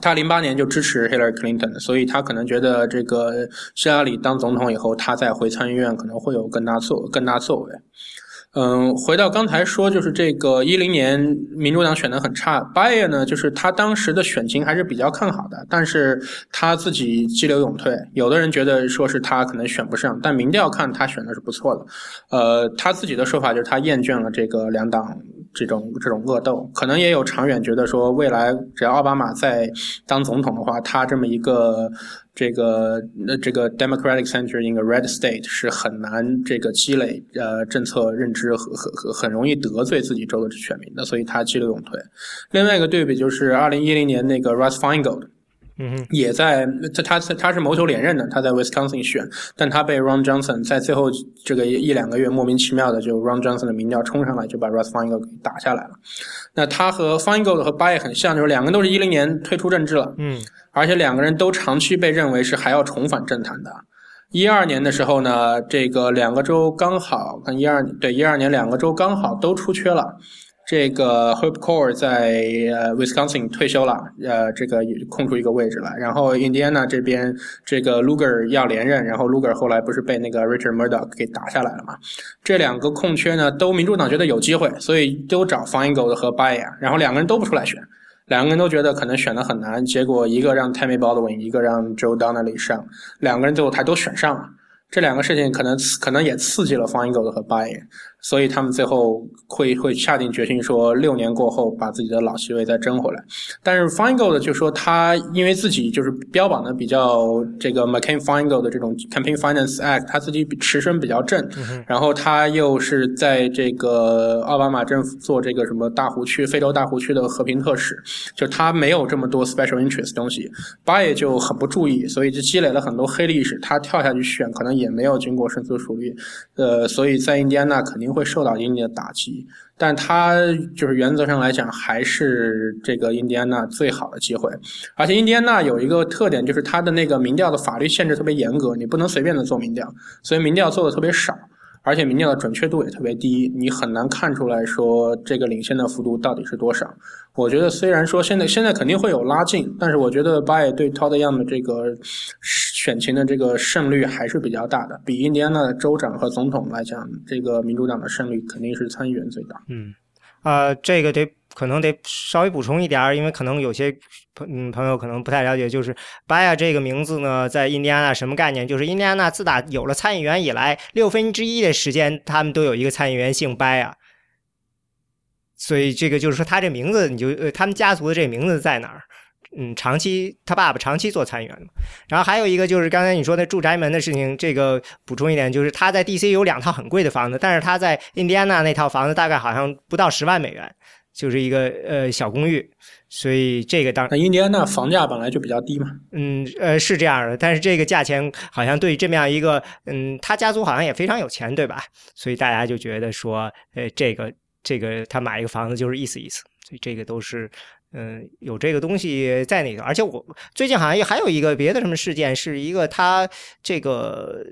Speaker 3: 他零八年就支持 Hillary Clinton，所以他可能觉得这个希拉里当总统以后，他再回参议院可能会有更大作更大作为。嗯，回到刚才说，就是这个一零年民主党选的很差 b y e 呢，就是他当时的选情还是比较看好的，但是他自己激流勇退。有的人觉得说是他可能选不上，但民调看他选的是不错的。呃，他自己的说法就是他厌倦了这个两党这种这种恶斗，可能也有长远觉得说未来只要奥巴马在当总统的话，他这么一个。这个那，这个 Democratic Center in a red state 是很难这个积累呃政策认知和和和很容易得罪自己州的选民的，所以他激流勇退。另外一个对比就是二零一零年那个 Russ Feingold。
Speaker 1: 嗯，
Speaker 3: 也在他他他是谋求连任的，他在 Wisconsin 选，但他被 Ron Johnson 在最后这个一两个月莫名其妙的就 Ron Johnson 的民调冲上来，就把 Russ Feingold 给打下来了。那他和 Feingold 和 Bay 很像，就是两个人都是一零年退出政治了，
Speaker 1: 嗯，
Speaker 3: 而且两个人都长期被认为是还要重返政坛的。一二年的时候呢，这个两个州刚好跟一二对一二年两个州刚好都出缺了。这个 Hope Core 在呃 Wisconsin 退休了，呃，这个空出一个位置了。然后 Indiana 这边这个 Luger 要连任，然后 Luger 后来不是被那个 Richard Murdoch 给打下来了嘛？这两个空缺呢，都民主党觉得有机会，所以都找 Feingold 和 Bayer，然后两个人都不出来选，两个人都觉得可能选的很难。结果一个让 Tammy Baldwin，一个让 Joe Donnelly 上，两个人最后他都选上了。这两个事情可能可能也刺激了 f i n g o l d 和 Bayer。所以他们最后会会下定决心说，六年过后把自己的老席位再争回来。但是 Feingold 就说他因为自己就是标榜的比较这个 McCain Feingold 的这种 Campaign Finance Act，他自己持身比较正，然后他又是在这个奥巴马政府做这个什么大湖区、非洲大湖区的和平特使，就他没有这么多 special interest 东西，巴也就很不注意，所以就积累了很多黑历史。他跳下去选，可能也没有经过深思熟虑，呃，所以在印第安纳肯定。会受到一定的打击，但他就是原则上来讲，还是这个印第安纳最好的机会。而且印第安纳有一个特点，就是它的那个民调的法律限制特别严格，你不能随便的做民调，所以民调做的特别少。而且民调的准确度也特别低，你很难看出来说这个领先的幅度到底是多少。我觉得虽然说现在现在肯定会有拉近，但是我觉得巴耶对 Todd Young 的这个选情的这个胜率还是比较大的，比印第安纳的州长和总统来讲，这个民主党的胜率肯定是参议员最大。
Speaker 1: 嗯，啊，这个得。可能得稍微补充一点因为可能有些朋嗯朋友可能不太了解，就是巴亚这个名字呢，在印第安纳什么概念？就是印第安纳自打有了参议员以来，六分之一的时间他们都有一个参议员姓巴亚，所以这个就是说他这名字，你就呃他们家族的这名字在哪儿？嗯，长期他爸爸长期做参议员然后还有一个就是刚才你说的住宅门的事情，这个补充一点，就是他在 D.C. 有两套很贵的房子，但是他在印第安纳那套房子大概好像不到十万美元。就是一个呃小公寓，所以这个当
Speaker 3: 那印第安纳房价本来就比较低嘛。
Speaker 1: 嗯呃是这样的，但是这个价钱好像对这么样一个嗯，他家族好像也非常有钱，对吧？所以大家就觉得说，呃，这个这个他买一个房子就是意思意思，所以这个都是嗯有这个东西在那个。而且我最近好像也还有一个别的什么事件，是一个他这个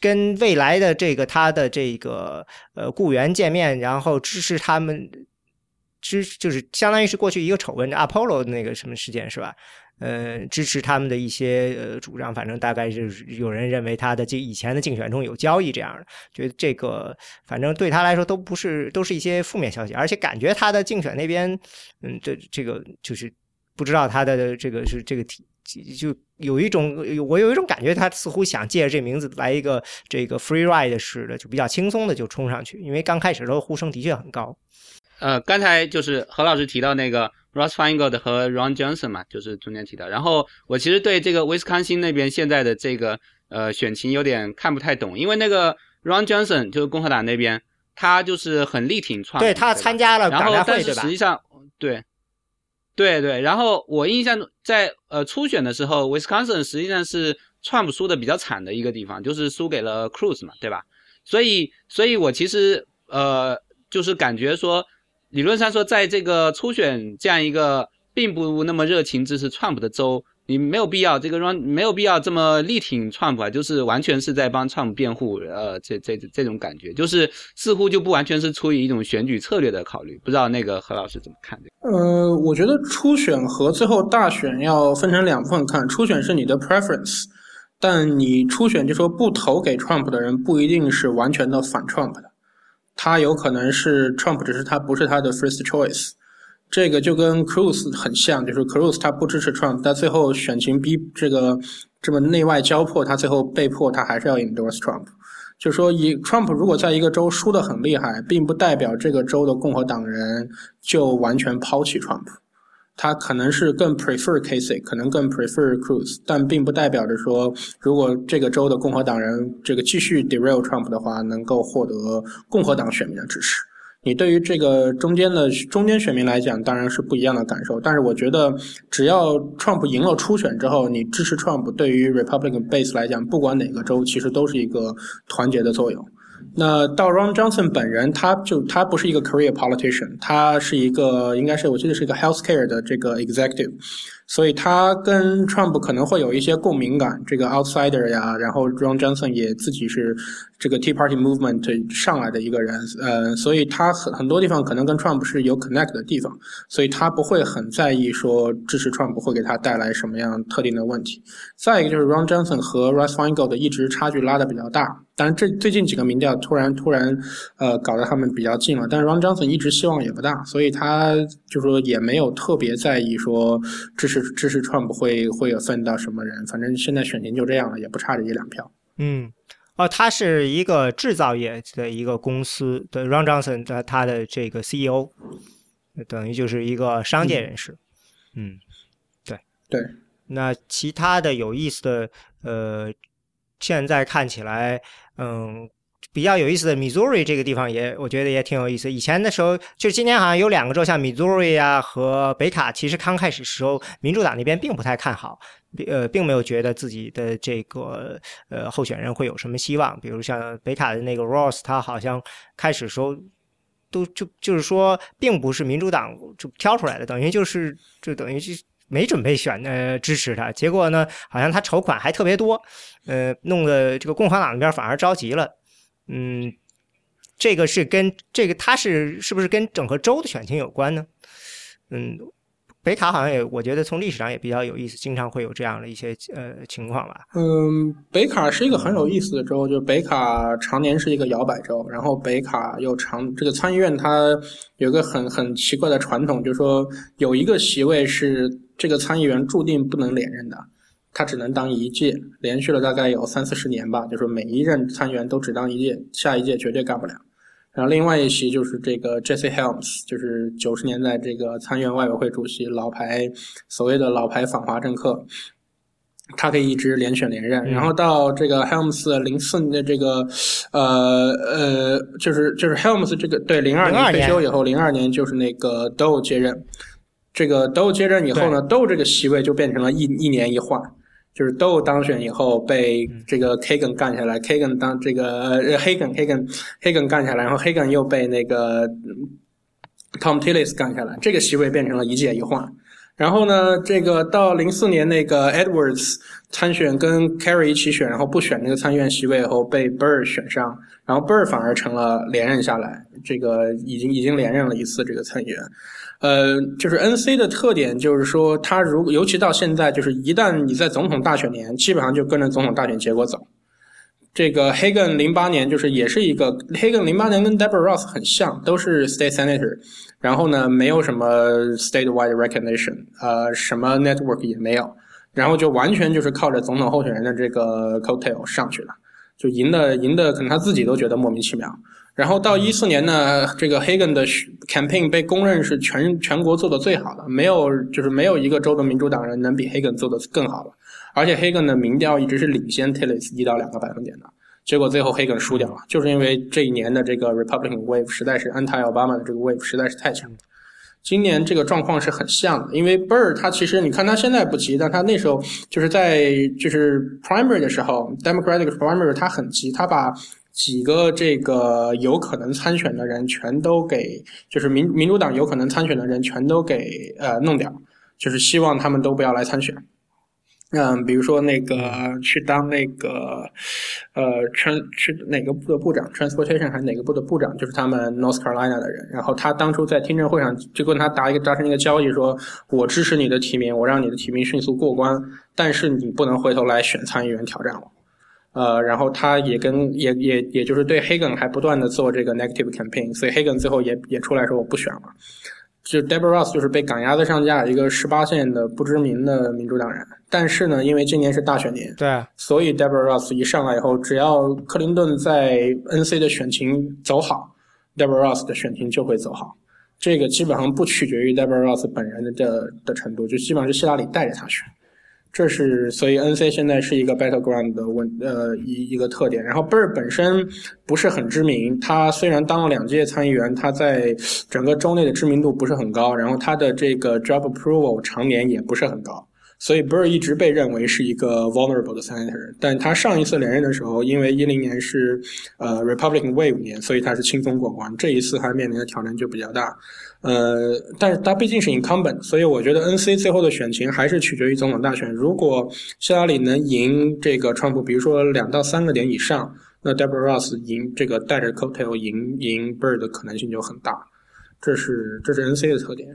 Speaker 1: 跟未来的这个他的这个呃雇员见面，然后支持他们。支就是相当于是过去一个丑闻，Apollo 那个什么事件是吧？呃，支持他们的一些呃主张，反正大概是有人认为他的这以前的竞选中有交易这样的，觉得这个反正对他来说都不是都是一些负面消息，而且感觉他的竞选那边，嗯，这这个就是不知道他的这个是这个体就有一种我有一种感觉，他似乎想借着这名字来一个这个 free ride 似的，就比较轻松的就冲上去，因为刚开始的时候呼声的确很高。
Speaker 2: 呃，刚才就是何老师提到那个 Ross Feingold 和 Ron Johnson 嘛，就是中间提到。然后我其实对这个威斯康星那边现在的这个呃选情有点看不太懂，因为那个 Ron Johnson 就是共和党那边，他就是很力挺创，
Speaker 1: 对他参加了
Speaker 2: 然后但是实际上对。对对，然后我印象中，在呃初选的时候，Wisconsin 实际上是 Trump 输的比较惨的一个地方，就是输给了 Cruz 嘛，对吧？所以，所以我其实呃，就是感觉说，理论上说，在这个初选这样一个并不那么热情支持 Trump 的州。你没有必要这个 run 没有必要这么力挺 Trump 啊，就是完全是在帮 Trump 辩护，呃，这这这种感觉，就是似乎就不完全是出于一种选举策略的考虑。不知道那个何老师怎么看？
Speaker 3: 呃，我觉得初选和最后大选要分成两部分看。初选是你的 preference，但你初选就说不投给 Trump 的人不一定是完全的反 Trump 的，他有可能是 Trump，只是他不是他的 first choice。这个就跟 Cruz 很像，就是 Cruz 他不支持 Trump，但最后选情逼这个这么内外交迫，他最后被迫他还是要 endorse Trump。就说以 Trump 如果在一个州输得很厉害，并不代表这个州的共和党人就完全抛弃 Trump，他可能是更 prefer Casey，可能更 prefer Cruz，但并不代表着说如果这个州的共和党人这个继续 derail Trump 的话，能够获得共和党选民的支持。你对于这个中间的中间选民来讲，当然是不一样的感受。但是我觉得，只要 Trump 赢了初选之后，你支持 Trump，对于 Republican base 来讲，不管哪个州，其实都是一个团结的作用。那到 Ron Johnson 本人，他就他不是一个 career politician，他是一个应该是我记得是一个 healthcare 的这个 executive。所以他跟 Trump 可能会有一些共鸣感，这个 outsider 呀，然后 Ron Johnson 也自己是这个 Tea Party movement 上来的一个人，呃，所以他很很多地方可能跟 Trump 是有 connect 的地方，所以他不会很在意说支持 Trump 会给他带来什么样特定的问题。再一个就是 Ron Johnson 和 Russ Feingold 一直差距拉的比较大，当然这最近几个民调突然突然呃搞得他们比较近了，但是 Ron Johnson 一直希望也不大，所以他就说也没有特别在意说支持。支支持 Trump 会会有分到什么人？反正现在选情就这样了，也不差这一两票。
Speaker 1: 嗯，哦，他是一个制造业的一个公司的 Ron Johnson 的他的这个 CEO，等于就是一个商界人士。嗯，对
Speaker 3: 对。
Speaker 1: 那其他的有意思的，呃，现在看起来，嗯。比较有意思的，Missouri 这个地方也，我觉得也挺有意思。以前的时候，就是今年好像有两个州，像 Missouri 啊和北卡，其实刚开始时候，民主党那边并不太看好，呃，并没有觉得自己的这个呃候选人会有什么希望。比如像北卡的那个 Ross，他好像开始时候都就就是说，并不是民主党就挑出来的，等于就是就等于是没准备选呃支持他。结果呢，好像他筹款还特别多，呃，弄得这个共和党那边反而着急了。嗯，这个是跟这个他是是不是跟整个州的选情有关呢？嗯，北卡好像也，我觉得从历史上也比较有意思，经常会有这样的一些呃情况吧。
Speaker 3: 嗯，北卡是一个很有意思的州，就是北卡常年是一个摇摆州，然后北卡又常这个参议院它有个很很奇怪的传统，就是说有一个席位是这个参议员注定不能连任的。他只能当一届，连续了大概有三四十年吧，就是每一任参议员都只当一届，下一届绝对干不了。然后另外一席就是这个 Jesse Helms，就是九十年代这个参议院外委会主席，老牌所谓的老牌反华政客，他可以一直连选连任。然后到这个 Helms 零四年的这个呃呃，就是就是 Helms 这个对零二年退休以后，零二年就是那个 Doe 接任，这个 Doe 接任以后呢，Doe 这个席位就变成了一一年一换。就是 Doe 当选以后被这个 Kagan 干下来，Kagan 当这个呃 Hagan Hagan Hagan 干下来，然后 Hagan 又被那个 Tom Tillis 干下来，这个席位变成了一届一换。然后呢，这个到零四年那个 Edwards 参选跟 Kerry 一起选，然后不选那个参议院席位以后被 Burr 选上，然后 Burr 反而成了连任下来，这个已经已经连任了一次这个参议员。呃，就是 N C 的特点，就是说，它如尤其到现在，就是一旦你在总统大选年，基本上就跟着总统大选结果走。这个 Hagen 零八年就是也是一个 Hagen 零八年跟 Deborah Ross 很像，都是 State Senator，然后呢，没有什么 statewide recognition，呃，什么 network 也没有，然后就完全就是靠着总统候选人的这个 coattail 上去了，就赢的赢的，可能他自己都觉得莫名其妙。然后到一四年呢，这个 Hagen 的 campaign 被公认是全全国做的最好的，没有就是没有一个州的民主党人能比 Hagen 做的更好了。而且 Hagen 的民调一直是领先 Tillis 一到两个百分点的，结果最后 Hagen 输掉了，就是因为这一年的这个 Republican wave 实在是 anti Obama 的这个 wave 实在是太强了。今年这个状况是很像的，因为 Burr 他其实你看他现在不急，但他那时候就是在就是 primary 的时候，Democratic primary 他很急，他把。几个这个有可能参选的人全都给，就是民民主党有可能参选的人全都给呃弄掉，就是希望他们都不要来参选。嗯，比如说那个去当那个呃，穿是哪个部的部长，transportation 还是哪个部的部长，就是他们 North Carolina 的人。然后他当初在听证会上就跟他达一个达成一个交易，说我支持你的提名，我让你的提名迅速过关，但是你不能回头来选参议员挑战我。呃，然后他也跟也也也就是对 Hagen 还不断的做这个 negative campaign，所以 Hagen 最后也也出来说我不选了。就 Deborah Ross 就是被赶鸭子上架，一个十八线的不知名的民主党人。但是呢，因为今年是大选年，
Speaker 1: 对，
Speaker 3: 所以 Deborah Ross 一上来以后，只要克林顿在 NC 的选情走好，Deborah Ross 的选情就会走好。这个基本上不取决于 Deborah Ross 本人的的的程度，就基本上是希拉里带着他选。这是所以，N C 现在是一个 battleground 的问呃一一个特点。然后 Bird 本身不是很知名，他虽然当了两届参议员，他在整个州内的知名度不是很高。然后他的这个 job approval 常年也不是很高，所以 Bird 一直被认为是一个 vulnerable 的 senator。但他上一次连任的时候，因为一零年是呃 Republican wave 年，所以他是轻松过关。这一次他面临的挑战就比较大。呃，但是他毕竟是 incumbent，所以我觉得 NC 最后的选情还是取决于总统大选。如果希拉里能赢这个川普，比如说两到三个点以上，那 Deborah Ross 赢这个带着 coattail 赢赢 Bird 的可能性就很大。这是这是 NC 的特点。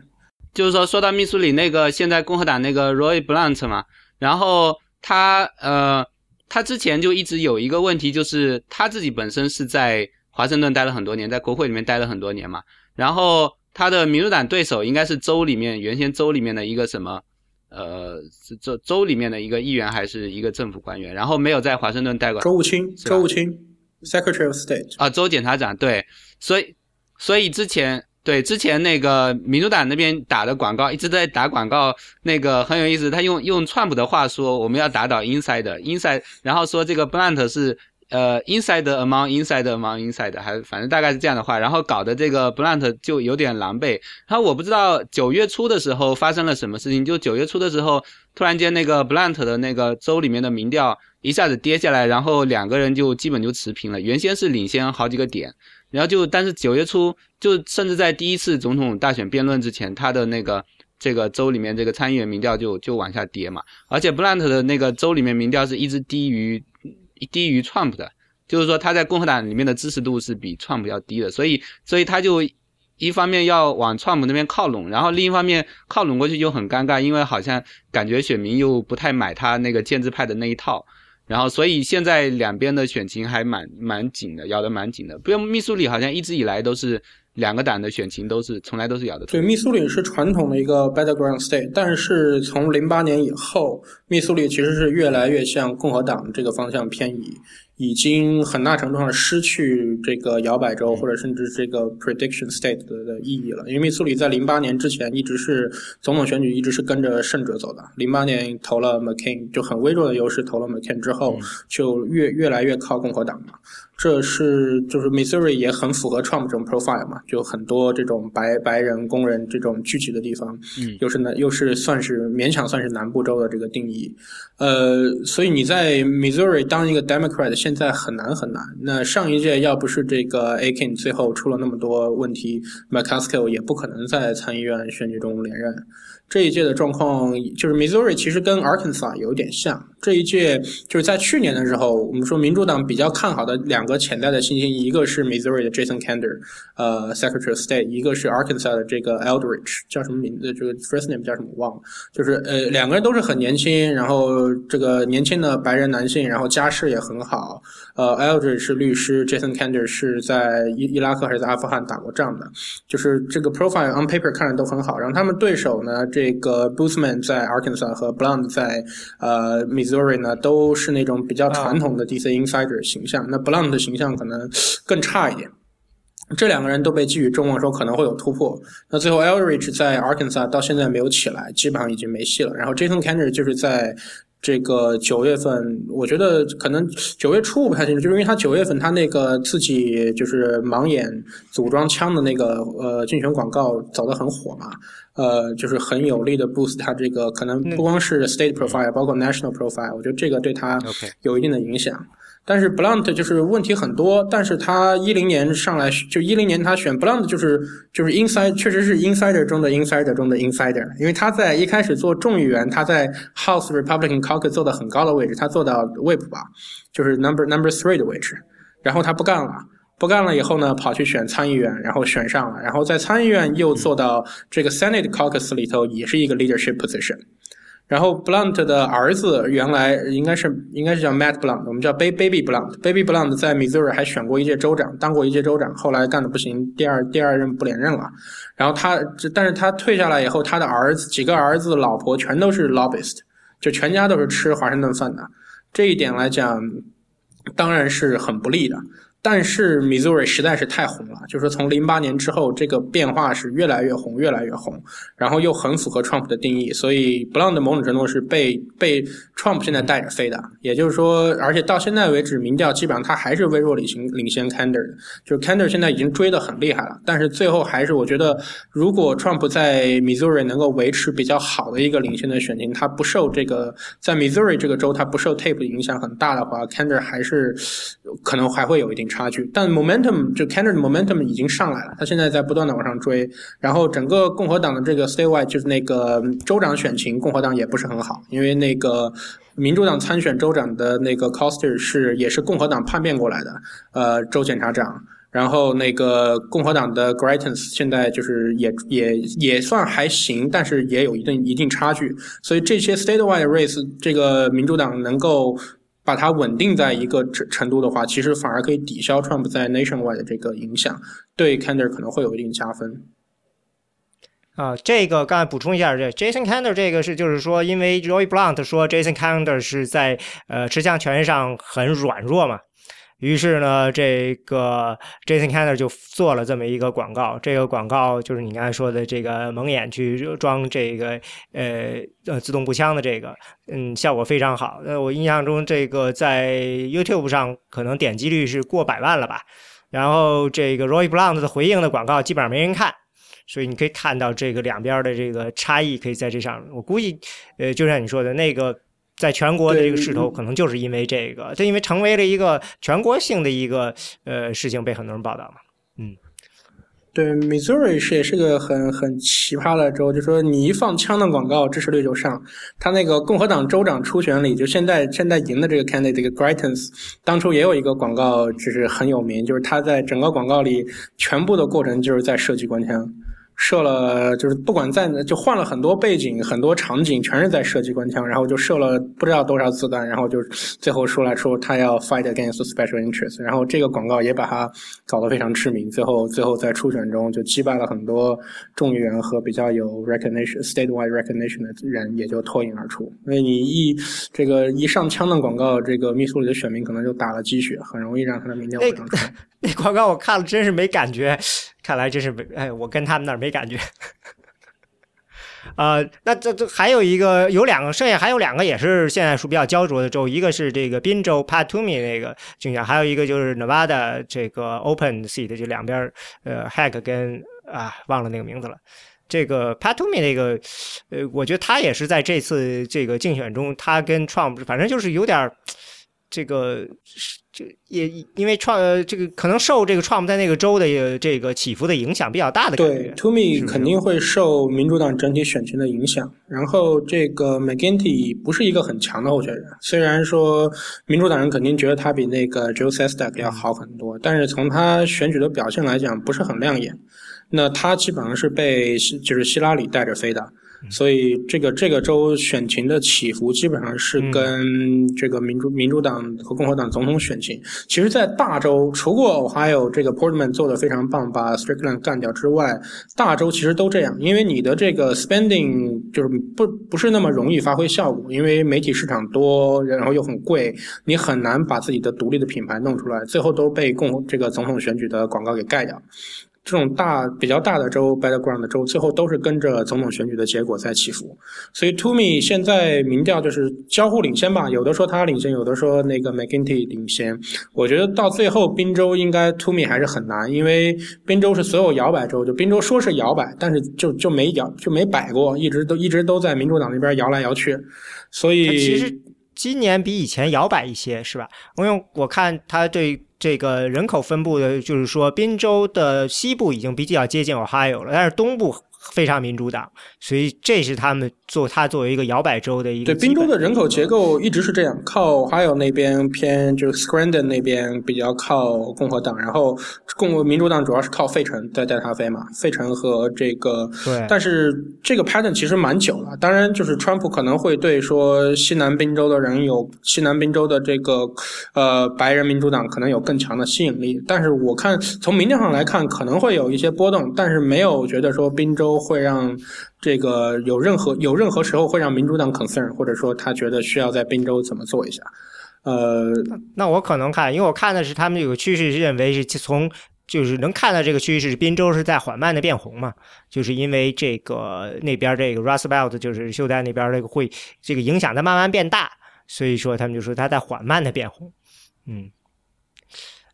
Speaker 2: 就是说，说到密苏里那个现在共和党那个 Roy Blunt 嘛，然后他呃，他之前就一直有一个问题，就是他自己本身是在华盛顿待了很多年，在国会里面待了很多年嘛，然后。他的民主党对手应该是州里面原先州里面的一个什么，呃，是州州里面的一个议员还是一个政府官员，然后没有在华盛顿待过。
Speaker 3: 州务卿，州务卿，Secretary of State
Speaker 2: 啊，州检察长对，所以所以之前对之前那个民主党那边打的广告一直在打广告，那个很有意思，他用用川普的话说我们要打倒 inside inside，然后说这个 Blunt 是。呃，inside among inside among inside，还反正大概是这样的话，然后搞得这个 Blunt 就有点狼狈。然后我不知道九月初的时候发生了什么事情，就九月初的时候，突然间那个 Blunt 的那个州里面的民调一下子跌下来，然后两个人就基本就持平了。原先是领先好几个点，然后就但是九月初就甚至在第一次总统大选辩论之前，他的那个这个州里面这个参议员民调就就往下跌嘛，而且 Blunt 的那个州里面民调是一直低于。低于 Trump 的，就是说他在共和党里面的支持度是比 Trump 要低的，所以所以他就一方面要往 Trump 那边靠拢，然后另一方面靠拢过去就很尴尬，因为好像感觉选民又不太买他那个建制派的那一套，然后所以现在两边的选情还蛮蛮紧的，咬得蛮紧的。不用密苏里好像一直以来都是两个党的选情都是从来都是咬的。
Speaker 3: 对，密苏里是传统的一个 battleground state，但是从零八年以后，密苏里其实是越来越向共和党这个方向偏移。已经很大程度上失去这个摇摆州或者甚至这个 prediction state 的的意义了，因为密苏里在零八年之前一直是总统选举一直是跟着胜者走的，零八年投了 McCain 就很微弱的优势投了 McCain 之后就越越来越靠共和党嘛。这是就是 Missouri 也很符合 Trump 这种 profile 嘛，就很多这种白白人工人这种聚集的地方，
Speaker 2: 嗯，
Speaker 3: 又是南又是算是勉强算是南部州的这个定义，呃，所以你在 Missouri 当一个 Democrat 现在很难很难。那上一届要不是这个 Akin 最后出了那么多问题，McCaskill 也不可能在参议院选举中连任。这一届的状况就是 Missouri 其实跟 Arkansas 有点像。这一届就是在去年的时候，我们说民主党比较看好的两个潜在的新星，一个是 Missouri 的 Jason Kander，呃，Secretary of State，一个是 Arkansas 的这个 Eldridge，叫什么名字？这个 first name 叫什么我忘了。就是呃，两个人都是很年轻，然后这个年轻的白人男性，然后家世也很，好。呃，Eldridge 是律师，Jason Kander 是在伊伊拉克还是在阿富汗打过仗的，就是这个 profile on paper 看着都很好。然后他们对手呢，这个 Boothman 在 Arkansas 和 Blunt 在呃 Missouri 呢，都是那种比较传统的 DC insider 形象。那 Blunt 的形象可能更差一点。这两个人都被寄予众望，说可能会有突破。那最后，Eldridge 在 Arkansas 到现在没有起来，基本上已经没戏了。然后 Jason Kander 就是在这个九月份，我觉得可能九月初不太清楚，就是因为他九月份他那个自己就是盲眼组装枪的那个呃竞选广告走得很火嘛，呃，就是很有力的 boost 他这个可能不光是 state profile，包括 national profile，我觉得这个对他有一定的影响。但是 Blunt 就是问题很多，但是他一零年上来就一零年他选 Blunt 就是就是 inside 确实是 insider 中的 insider 中的 insider，因为他在一开始做众议员，他在 House Republican Caucus 做的很高的位置，他做到 Whip 吧，就是 number number three 的位置，然后他不干了，不干了以后呢，跑去选参议员，然后选上了，然后在参议院又做到这个 Senate Caucus 里头也是一个 leadership position。然后 Blunt 的儿子原来应该是应该是叫 Matt Blunt，我们叫 Baby Baby Blunt。Baby Blunt 在 Missouri 还选过一届州长，当过一届州长，后来干的不行，第二第二任不连任了。然后他，但是他退下来以后，他的儿子几个儿子、老婆全都是 lobbyist，就全家都是吃华盛顿饭的。这一点来讲，当然是很不利的。但是 Missouri 实在是太红了，就是从零八年之后，这个变化是越来越红，越来越红，然后又很符合 Trump 的定义，所以 Blunt 某种程度是被被 Trump 现在带着飞的。也就是说，而且到现在为止，民调基本上他还是微弱领先领先 Kander 的，就是 Kander 现在已经追得很厉害了。但是最后还是我觉得，如果 Trump 在 Missouri 能够维持比较好的一个领先的选情，他不受这个在 Missouri 这个州他不受 Tape 影响很大的话，Kander 还是可能还会有一定。差距，但 momentum 就 Kander 的 momentum 已经上来了，他现在在不断的往上追，然后整个共和党的这个 statewide 就是那个州长选情，共和党也不是很好，因为那个民主党参选州长的那个 Coster 是也是共和党叛变过来的，呃，州检察长，然后那个共和党的 Greitens 现在就是也也也算还行，但是也有一定一定差距，所以这些 statewide race 这个民主党能够。把它稳定在一个程程度的话，其实反而可以抵消 Trump 在 nationwide 的这个影响，对 Kander 可能会有一定加分。
Speaker 1: 啊，这个刚才补充一下，这 Jason Kander 这个是就是说，因为 Roy Blunt 说 Jason Kander 是在呃持枪权上很软弱嘛。于是呢，这个 Jason Kander 就做了这么一个广告。这个广告就是你刚才说的这个蒙眼去装这个呃呃自动步枪的这个，嗯，效果非常好。那，我印象中这个在 YouTube 上可能点击率是过百万了吧。然后这个 Roy Blunt 的回应的广告基本上没人看，所以你可以看到这个两边的这个差异，可以在这上面。我估计，呃，就像你说的那个。在全国的这个势头，可能就是因为这个，就因为成为了一个全国性的一个呃事情，被很多人报道嘛。嗯，
Speaker 3: 对，Missouri 是也是个很很奇葩的州，就说你一放枪的广告，支持率就上。他那个共和党州长初选里，就现在现在赢的这个 candidate 这个 Greitens，当初也有一个广告，就是很有名，就是他在整个广告里全部的过程就是在设计官枪。射了，就是不管在就换了很多背景、很多场景，全是在射击关枪，然后就射了不知道多少子弹，然后就最后说来说他要 fight against special interest，然后这个广告也把他搞得非常知名，最后最后在初选中就击败了很多众议员和比较有 recognition statewide recognition 的人，也就脱颖而出。因为你一这个一上枪的广告，这个密苏里的选民可能就打了鸡血，很容易让他的民调上。
Speaker 1: 那广告我看了，真是没感觉。看来真是没哎，我跟他们那儿没感觉。呃，那这这还有一个，有两个，剩下还有两个也是现在是比较焦灼的州，一个是这个宾州 Patumi 那个竞选，还有一个就是 Nevada 这个 Open Seat，就两边呃 Hack 跟啊忘了那个名字了。这个 Patumi 那个呃，我觉得他也是在这次这个竞选中，他跟 Trump 反正就是有点儿这个。这也因为创呃这个可能受这个 Trump 在那个州的这个起伏的影响比较大的
Speaker 3: 对，To me 肯定会受民主党整体选情的影响。然后这个 McGinty 不是一个很强的候选人，虽然说民主党人肯定觉得他比那个 Joe Sestak 要好很多，但是从他选举的表现来讲不是很亮眼。那他基本上是被就是希拉里带着飞的。所以这个这个州选情的起伏基本上是跟这个民主民主党和共和党总统选情。其实，在大州，除过还有这个 Portman 做的非常棒，把 Strickland 干掉之外，大州其实都这样，因为你的这个 spending 就是不不是那么容易发挥效果，因为媒体市场多，然后又很贵，你很难把自己的独立的品牌弄出来，最后都被共这个总统选举的广告给盖掉。这种大比较大的州，battleground 的州，最后都是跟着总统选举的结果在起伏。所以 t o m e 现在民调就是交互领先吧，有的说他领先，有的说那个 McGinty 领先。我觉得到最后宾州应该 t o m e 还是很难，因为宾州是所有摇摆州，就宾州说是摇摆，但是就就没摇就没摆过，一直都一直都在民主党那边摇来摇去。所以
Speaker 1: 今年比以前摇摆一些，是吧？因为我看它对。这个人口分布的，就是说，宾州的西部已经比较接近 Ohio 了，但是东部非常民主党，所以这是他们做他作为一个摇摆州的一
Speaker 3: 个。对，宾州的人口结构一直是这样，靠 Ohio 那边偏，就是 Scranton 那边比较靠共和党，然后共民主党主要是靠费城在带他飞嘛，费城和这个。
Speaker 1: 对。
Speaker 3: 但是这个 pattern 其实蛮久了，当然就是川普可能会对说西南宾州的人有西南宾州的这个呃白人民主党可能有更强的吸引力，但是我看从民调上来看可能会有一些波动，但是没有觉得说宾州。都会让这个有任何有任何时候会让民主党 concern，或者说他觉得需要在宾州怎么做一下。呃，
Speaker 1: 那我可能看，因为我看的是他们有个趋势，认为是从就是能看到这个趋势，宾州是在缓慢的变红嘛，就是因为这个那边这个 Rust Belt 就是秀丹那边这个会这个影响在慢慢变大，所以说他们就说它在缓慢的变红。嗯，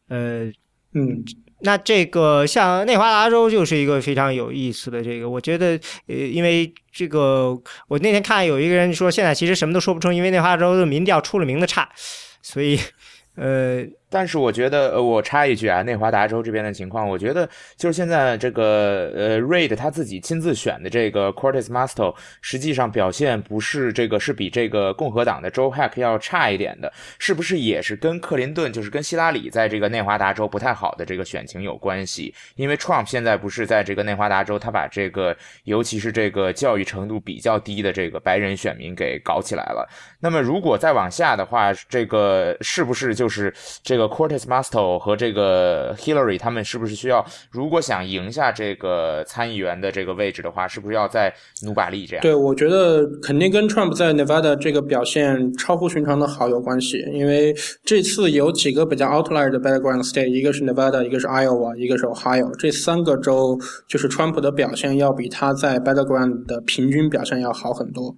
Speaker 1: 呃，
Speaker 3: 嗯。
Speaker 1: 那这个像内华达州就是一个非常有意思的这个，我觉得呃，因为这个我那天看有一个人说，现在其实什么都说不出，因为内华达州的民调出了名的差，所以呃。
Speaker 4: 但是我觉得，呃，我插一句啊，内华达州这边的情况，我觉得就是现在这个，呃，Reid 他自己亲自选的这个 Cortez Masto，实际上表现不是这个，是比这个共和党的 Joe Hack 要差一点的，是不是也是跟克林顿，就是跟希拉里在这个内华达州不太好的这个选情有关系？因为 Trump 现在不是在这个内华达州，他把这个，尤其是这个教育程度比较低的这个白人选民给搞起来了。那么如果再往下的话，这个是不是就是这这个？Cortez Masto 和这个 Hillary 他们是不是需要？如果想赢下这个参议员的这个位置的话，是不是要在努把力？这样？
Speaker 3: 对，我觉得肯定跟 Trump 在 Nevada 这个表现超乎寻常的好有关系。因为这次有几个比较 outlier 的 battleground state，一个是 Nevada，一个是 Iowa，一个是 Ohio。这三个州就是川普的表现要比他在 battleground 的平均表现要好很多。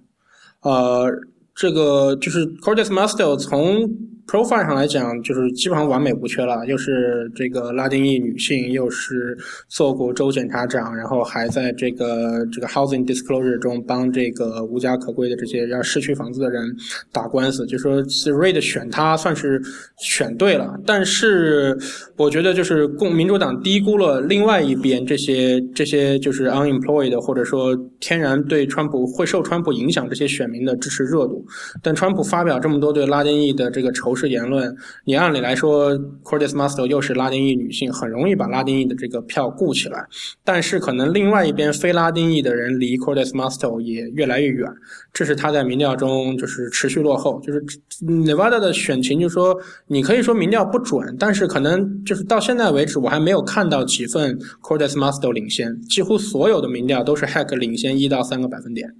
Speaker 3: 呃，这个就是 Cortez Masto 从 profile 上来讲，就是基本上完美无缺了。又是这个拉丁裔女性，又是做过州检察长，然后还在这个这个 housing disclosure 中帮这个无家可归的这些要失去房子的人打官司。就说 Reid 选他算是选对了，但是我觉得就是共民主党低估了另外一边这些这些就是 unemployed 或者说天然对川普会受川普影响这些选民的支持热度。但川普发表这么多对拉丁裔的这个仇。是言论，你按理来说，Cortez Masto 又是拉丁裔女性，很容易把拉丁裔的这个票固起来。但是可能另外一边非拉丁裔的人离 Cortez Masto 也越来越远，这是他在民调中就是持续落后。就是 Nevada 的选情，就说你可以说民调不准，但是可能就是到现在为止，我还没有看到几份 Cortez Masto 领先，几乎所有的民调都是 Hack 领先一到三个百分点。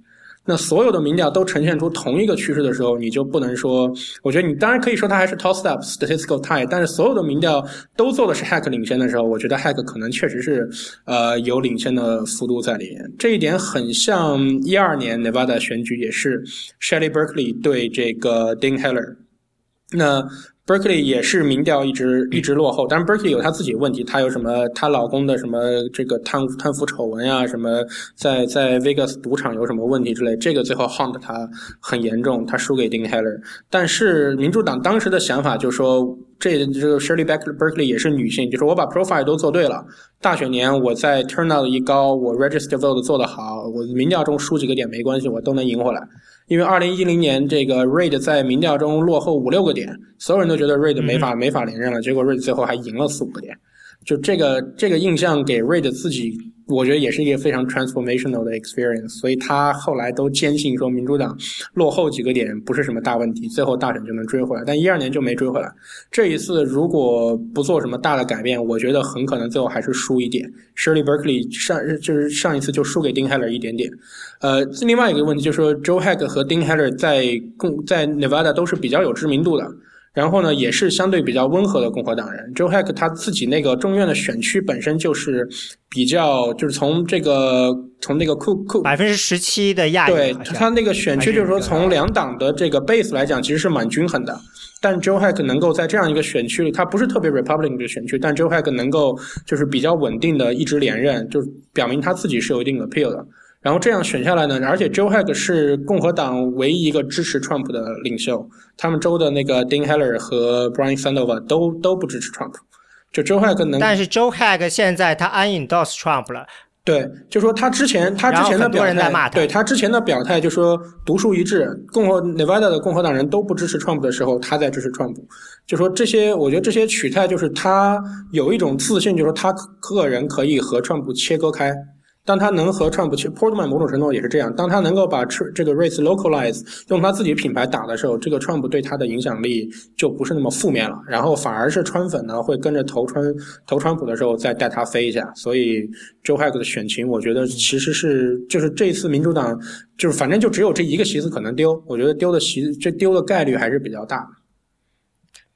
Speaker 3: 那所有的民调都呈现出同一个趋势的时候，你就不能说，我觉得你当然可以说它还是 tossed up statistical tie，但是所有的民调都做的是 hack 领先的时候，我觉得 hack 可能确实是呃有领先的幅度在里面。这一点很像一二年 Nevada 选举，也是 Shelly Berkeley 对这个 Dean Heller。那 Berkeley 也是民调一直一直落后，但是 Berkeley 有她自己问题，她有什么她老公的什么这个贪贪腐丑闻呀，什么在在 Vegas 赌场有什么问题之类，这个最后 haunt 他很严重，她输给 Dean Heller。但是民主党当时的想法就是说，这这个 Shirley Berkeley 也是女性，就是我把 profile 都做对了，大选年我在 turnout 一高，我 register vote 做得好，我民调中输几个点没关系，我都能赢回来。因为二零一零年这个 Reid 在民调中落后五六个点，所有人都觉得 Reid 没法没法连任了，结果 Reid 最后还赢了四五个点，就这个这个印象给 Reid 自己我觉得也是一个非常 transformational 的 experience，所以他后来都坚信说民主党落后几个点不是什么大问题，最后大选就能追回来。但一二年就没追回来。这一次如果不做什么大的改变，我觉得很可能最后还是输一点。Shirley Berkeley 上就是上一次就输给 Dean Heller 一点点。呃，另外一个问题就是说，Joe Hack 和 Dean Heller 在共在 Nevada 都是比较有知名度的。然后呢，也是相对比较温和的共和党人。Joe Heck 他自己那个众院的选区本身就是比较，就是从这个从那个库库
Speaker 1: 百分之十七的亚裔，
Speaker 3: 对他那个选区就是说从两党的这个 base 来讲，其实是蛮均衡的。但 Joe Heck 能够在这样一个选区里，他不是特别 Republican 的选区，但 Joe Heck 能够就是比较稳定的一直连任，就表明他自己是有一定的 appeal 的。然后这样选下来呢，而且 Joe Hack 是共和党唯一一个支持 Trump 的领袖，他们州的那个 Dean Heller 和 Brian Sandova 都都不支持 Trump，就 Joe Hack 能。
Speaker 1: 但是 Joe Hack 现在他 unendorse Trump 了，
Speaker 3: 对，就说他之前他之前的表
Speaker 1: 态，
Speaker 3: 对他之前的表态就说独树一帜，共和 Nevada 的共和党人都不支持 Trump 的时候，他在支持 Trump，就说这些，我觉得这些取态就是他有一种自信，就说他个人可以和 Trump 切割开。当他能和 Trump，其实 Portman 某种程度也是这样。当他能够把这个 race localize，用他自己品牌打的时候，这个 Trump 对他的影响力就不是那么负面了。然后反而是川粉呢会跟着投川投川普的时候再带他飞一下。所以 Joe Hack 的选情，我觉得其实是就是这次民主党就是反正就只有这一个席子可能丢，我觉得丢的席这丢的概率还是比较大。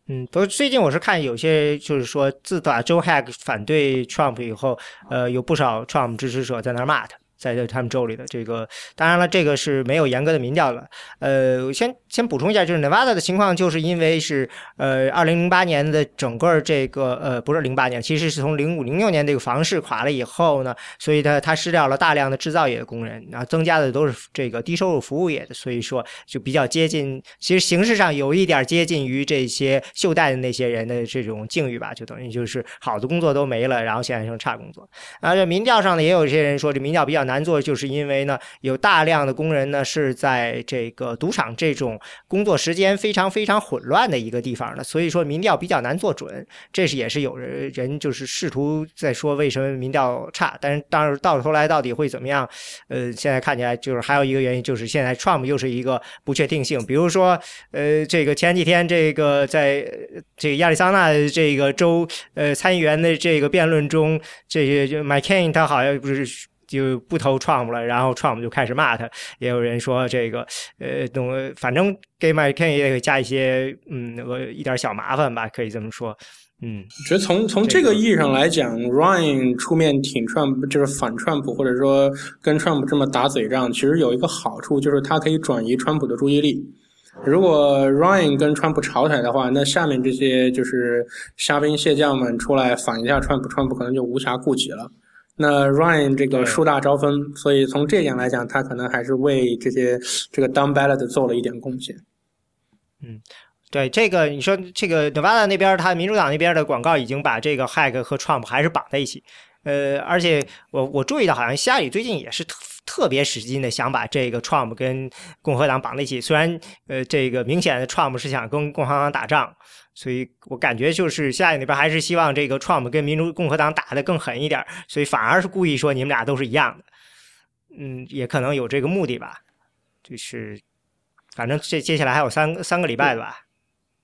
Speaker 1: 嗯，不过最近我是看有些就是说，自打 Joe Hack 反对 Trump 以后，呃，有不少 Trump 支持者在那骂他。在他们州里的这个，当然了，这个是没有严格的民调了。呃，先先补充一下，就是 Nevada 的情况，就是因为是呃，二零零八年的整个这个呃，不是零八年，其实是从零五零六年这个房市垮了以后呢，所以它它失掉了大量的制造业的工人，然后增加的都是这个低收入服务业的，所以说就比较接近，其实形式上有一点接近于这些袖带的那些人的这种境遇吧，就等于就是好的工作都没了，然后现在剩差工作。啊，这民调上呢，也有一些人说这民调比较。难做，就是因为呢，有大量的工人呢是在这个赌场这种工作时间非常非常混乱的一个地方呢，所以说民调比较难做准。这是也是有人人就是试图在说为什么民调差，但是当然到头来到底会怎么样？呃，现在看起来就是还有一个原因，就是现在 Trump 又是一个不确定性。比如说，呃，这个前几天这个在这个亚利桑那这个州呃参议员的这个辩论中，这个就 McCain 他好像不是。就不投 Trump 了，然后 Trump 就开始骂他。也有人说这个，呃，等，反正给 McCain 也会加一些，嗯，我一点小麻烦吧，可以这么说。嗯，
Speaker 3: 我觉得从从这个意义上来讲，Ryan 出面挺 Trump，就是反 Trump，或者说跟 Trump 这么打嘴仗，其实有一个好处，就是他可以转移川普的注意力。如果 Ryan 跟川普吵起来的话，那下面这些就是虾兵蟹将们出来反一下川普，川普可能就无暇顾及了。那 Ryan 这个树大招风，所以从这点来讲，他可能还是为这些这个 down ballot 做了一点贡献。
Speaker 1: 嗯，对这个你说这个 Nevada 那边，他民主党那边的广告已经把这个 Hack 和 Trump 还是绑在一起。呃，而且我我注意到，好像希拉里最近也是特特别使劲的想把这个 Trump 跟共和党绑在一起。虽然呃，这个明显的 Trump 是想跟共和党打仗。所以我感觉就是下里那边还是希望这个 Trump 跟民主共和党打得更狠一点，所以反而是故意说你们俩都是一样的，嗯，也可能有这个目的吧。就是反正这接下来还有三三个礼拜吧。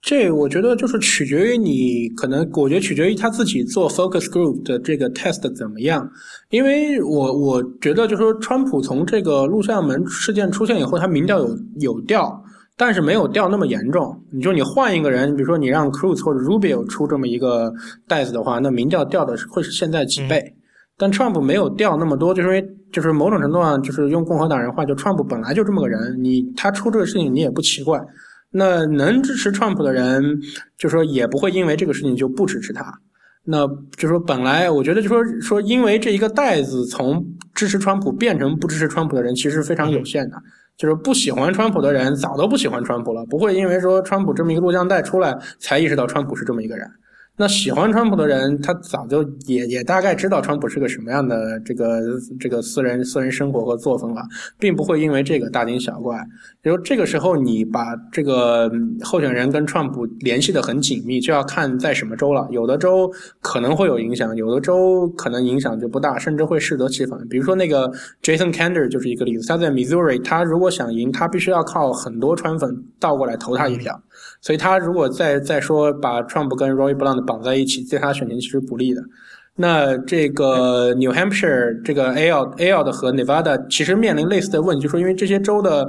Speaker 3: 这我觉得就是取决于你，可能我觉得取决于他自己做 focus group 的这个 test 怎么样。因为我我觉得就是说，川普从这个录像门事件出现以后，他民调有有掉。但是没有掉那么严重。你说你换一个人，比如说你让 Cruz 或者 Rubio 出这么一个袋子的话，那民调掉的会是现在几倍。但 Trump 没有掉那么多，就是因为就是某种程度上，就是用共和党人话，就 Trump 本来就这么个人，你他出这个事情你也不奇怪。那能支持 Trump 的人，就说也不会因为这个事情就不支持他。那就说本来我觉得就说说因为这一个袋子从支持川普变成不支持川普的人，其实是非常有限的。就是不喜欢川普的人早都不喜欢川普了，不会因为说川普这么一个录像带出来才意识到川普是这么一个人。那喜欢川普的人，他早就也也大概知道川普是个什么样的这个这个私人私人生活和作风了，并不会因为这个大惊小怪。就这个时候，你把这个候选人跟川普联系的很紧密，就要看在什么州了。有的州可能会有影响，有的州可能影响就不大，甚至会适得其反。比如说那个 Jason Kander 就是一个例子，他在 Missouri，他如果想赢，他必须要靠很多川粉倒过来投他一票。所以他如果再再说把 Trump 跟 Roy Blunt 绑在一起，对他选情其实不利的。那这个 New Hampshire 这个 A L A L 的和 Nevada 其实面临类似的问题，就说因为这些州的，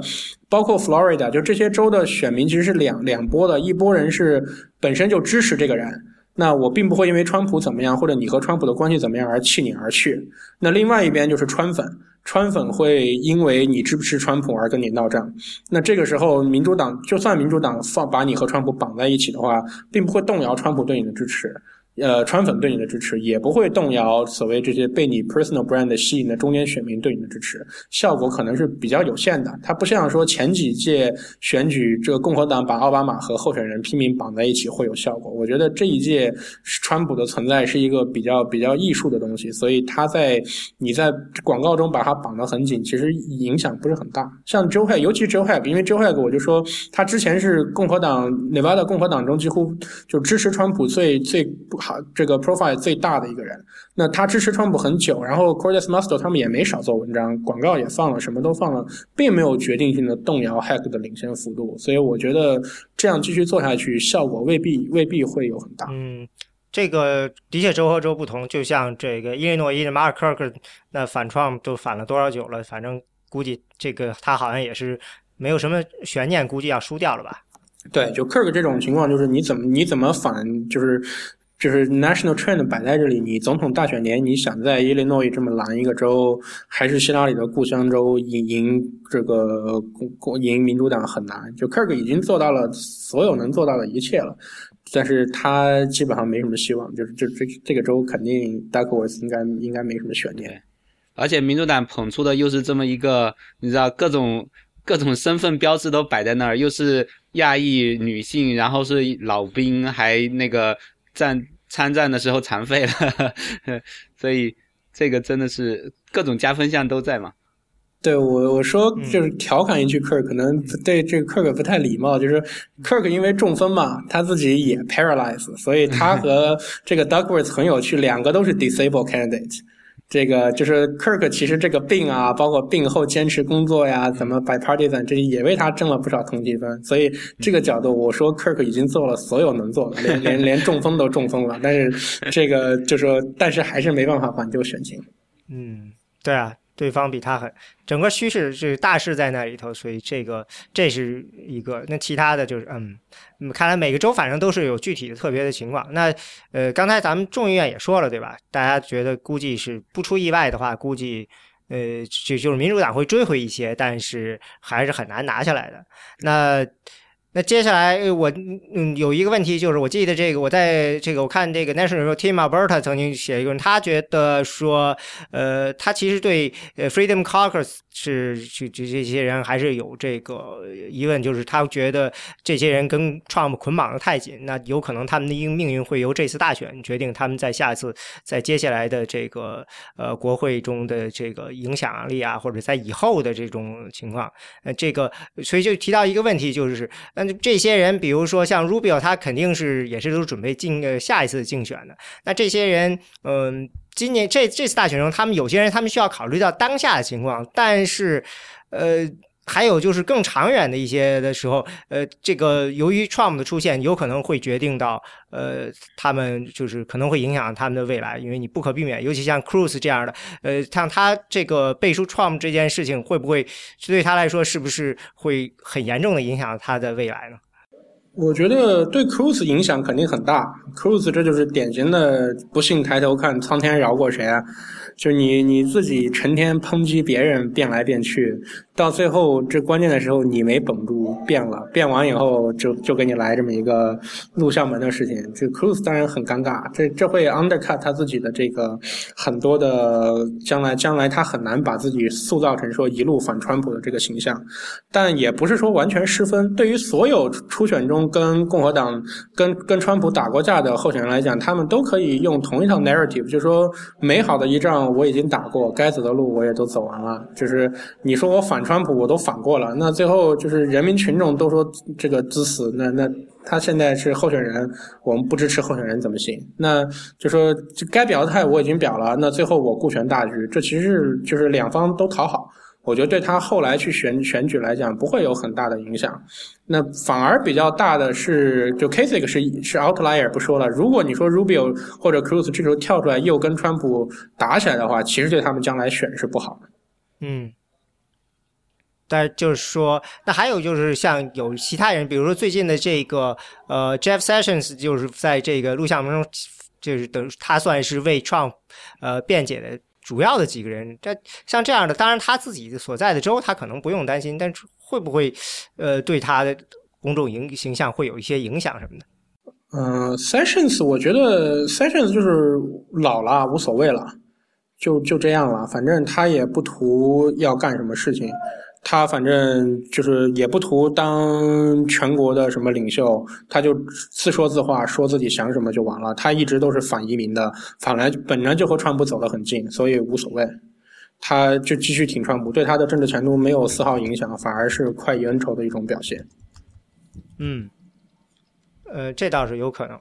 Speaker 3: 包括 Florida，就这些州的选民其实是两两波的，一波人是本身就支持这个人，那我并不会因为川普怎么样或者你和川普的关系怎么样而弃你而去。那另外一边就是川粉。川粉会因为你支持川普而跟你闹仗，那这个时候民主党就算民主党放把你和川普绑在一起的话，并不会动摇川普对你的支持。呃，川粉对你的支持也不会动摇所谓这些被你 personal brand 吸引的中间选民对你的支持，效果可能是比较有限的。它不像说前几届选举，这个共和党把奥巴马和候选人拼命绑在一起会有效果。我觉得这一届川普的存在是一个比较比较艺术的东西，所以他在你在广告中把它绑得很紧，其实影响不是很大。像 Joe h a g 尤其 Joe h a g 因为 Joe h a g 我就说他之前是共和党 Nevada 共和党中几乎就支持川普最最。好，这个 profile 最大的一个人，那他支持川普很久，然后 Cordes Master 他们也没少做文章，广告也放了，什么都放了，并没有决定性的动摇 Hack 的领先幅度，所以我觉得这样继续做下去，效果未必未必会有很大。
Speaker 1: 嗯，这个的确州和州不同，就像这个伊利诺伊的 Mark Kirk，那反创都反了多少久了？反正估计这个他好像也是没有什么悬念，估计要输掉了吧？
Speaker 3: 对，就 Kirk 这种情况，就是你怎么你怎么反，就是。就是 national trend 摆在这里，你总统大选年，你想在伊利诺伊这么蓝一个州，还是希拉里的故乡州赢赢这个赢民主党很难。就 Kirk 已经做到了所有能做到的一切了，但是他基本上没什么希望。就是这这这个州肯定 Duckworth 应该应该没什么悬念。
Speaker 2: 而且民主党捧出的又是这么一个，你知道各种各种身份标志都摆在那儿，又是亚裔女性，然后是老兵，还那个。战参战的时候残废了，所以这个真的是各种加分项都在嘛。
Speaker 3: 对我我说就是调侃一句，Kirk 可能对这个 Kirk 不太礼貌，就是 Kirk 因为中风嘛，他自己也 paralyze，所以他和这个 Douglas 很有趣，两个都是 disabled candidate。这个就是 Kirk，其实这个病啊，包括病后坚持工作呀，怎么 bipartisan，这些也为他挣了不少通缉分。所以这个角度，我说 Kirk 已经做了所有能做的，连连连中风都中风了。但是这个就说，但是还是没办法挽救选情。
Speaker 1: 嗯，对啊。对方比他狠，整个趋势是大势在那里头，所以这个这是一个。那其他的就是，嗯，看来每个州反正都是有具体的特别的情况。那呃，刚才咱们众议院也说了，对吧？大家觉得估计是不出意外的话，估计呃就就是民主党会追回一些，但是还是很难拿下来的。那。那接下来我嗯有一个问题就是，我记得这个我在这个我看这个 National Tim Alberta 曾经写一个，他觉得说，呃，他其实对呃 Freedom Caucus 是这这这些人还是有这个疑问，就是他觉得这些人跟 Trump 捆绑的太紧，那有可能他们的命命运会由这次大选决定，他们在下一次在接下来的这个呃国会中的这个影响力啊，或者在以后的这种情况，呃，这个所以就提到一个问题就是。那这些人，比如说像 Rubio，他肯定是也是都准备进呃下一次竞选的。那这些人，嗯，今年这这次大选中，他们有些人他们需要考虑到当下的情况，但是，呃。还有就是更长远的一些的时候，呃，这个由于 Trump 的出现，有可能会决定到，呃，他们就是可能会影响他们的未来，因为你不可避免，尤其像 Cruz 这样的，呃，像他这个背书 Trump 这件事情，会不会对他来说是不是会很严重的影响他的未来呢？
Speaker 3: 我觉得对 Cruz 影响肯定很大，Cruz 这就是典型的不幸抬头看苍天饶过谁啊。就你你自己成天抨击别人变来变去，到最后这关键的时候你没绷住变了，变完以后就就给你来这么一个录像门的事情，这 Cruz 当然很尴尬，这这会 undercut 他自己的这个很多的将来将来他很难把自己塑造成说一路反川普的这个形象，但也不是说完全失分。对于所有初选中跟共和党、跟跟川普打过架的候选人来讲，他们都可以用同一套 narrative，就是说美好的一仗我已经打过，该走的路我也都走完了。就是你说我反川普，我都反过了，那最后就是人民群众都说这个自私，那那他现在是候选人，我们不支持候选人怎么行？那就说该表态我已经表了，那最后我顾全大局，这其实是就是两方都讨好。我觉得对他后来去选选举来讲不会有很大的影响，那反而比较大的是，就 Kasich 是是 outlier 不说了。如果你说 Rubio 或者 Cruz 这时候跳出来又跟川普打起来的话，其实对他们将来选是不好的。
Speaker 1: 嗯，但就是说，那还有就是像有其他人，比如说最近的这个呃 Jeff Sessions，就是在这个录像当中，就是等他算是为 Trump 呃辩解的。主要的几个人，这像这样的，当然他自己所在的州，他可能不用担心，但是会不会，呃，对他的公众影形象会有一些影响什么的？
Speaker 3: 嗯，Sessions，我觉得 Sessions 就是老了，无所谓了，就就这样了，反正他也不图要干什么事情。他反正就是也不图当全国的什么领袖，他就自说自话，说自己想什么就完了。他一直都是反移民的，反来本来就和川普走得很近，所以无所谓。他就继续挺川普，对他的政治前途没有丝毫影响，反而是快意恩仇的一种表现。
Speaker 1: 嗯，呃，这倒是有可能。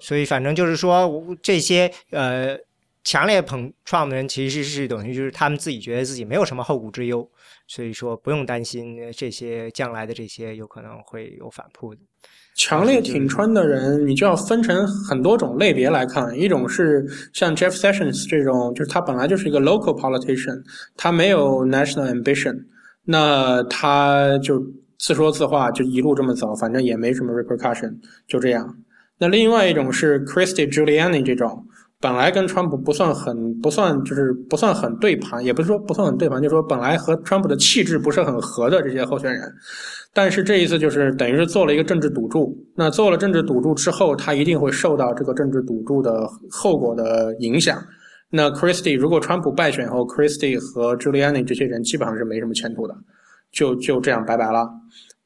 Speaker 1: 所以反正就是说，这些呃强烈捧川的人，其实是等于就是他们自己觉得自己没有什么后顾之忧。所以说不用担心这些将来的这些有可能会有反扑的。
Speaker 3: 强烈挺川的人，你就要分成很多种类别来看。一种是像 Jeff Sessions 这种，就是他本来就是一个 local politician，他没有 national ambition，那他就自说自话，就一路这么走，反正也没什么 repercussion，就这样。那另外一种是 Christie Giuliani 这种。本来跟川普不算很不算就是不算很对盘，也不是说不算很对盘，就是说本来和川普的气质不是很合的这些候选人，但是这一次就是等于是做了一个政治赌注。那做了政治赌注之后，他一定会受到这个政治赌注的后果的影响。那 Christie 如果川普败选后，Christie 和 Giuliani 这些人基本上是没什么前途的，就就这样拜拜了。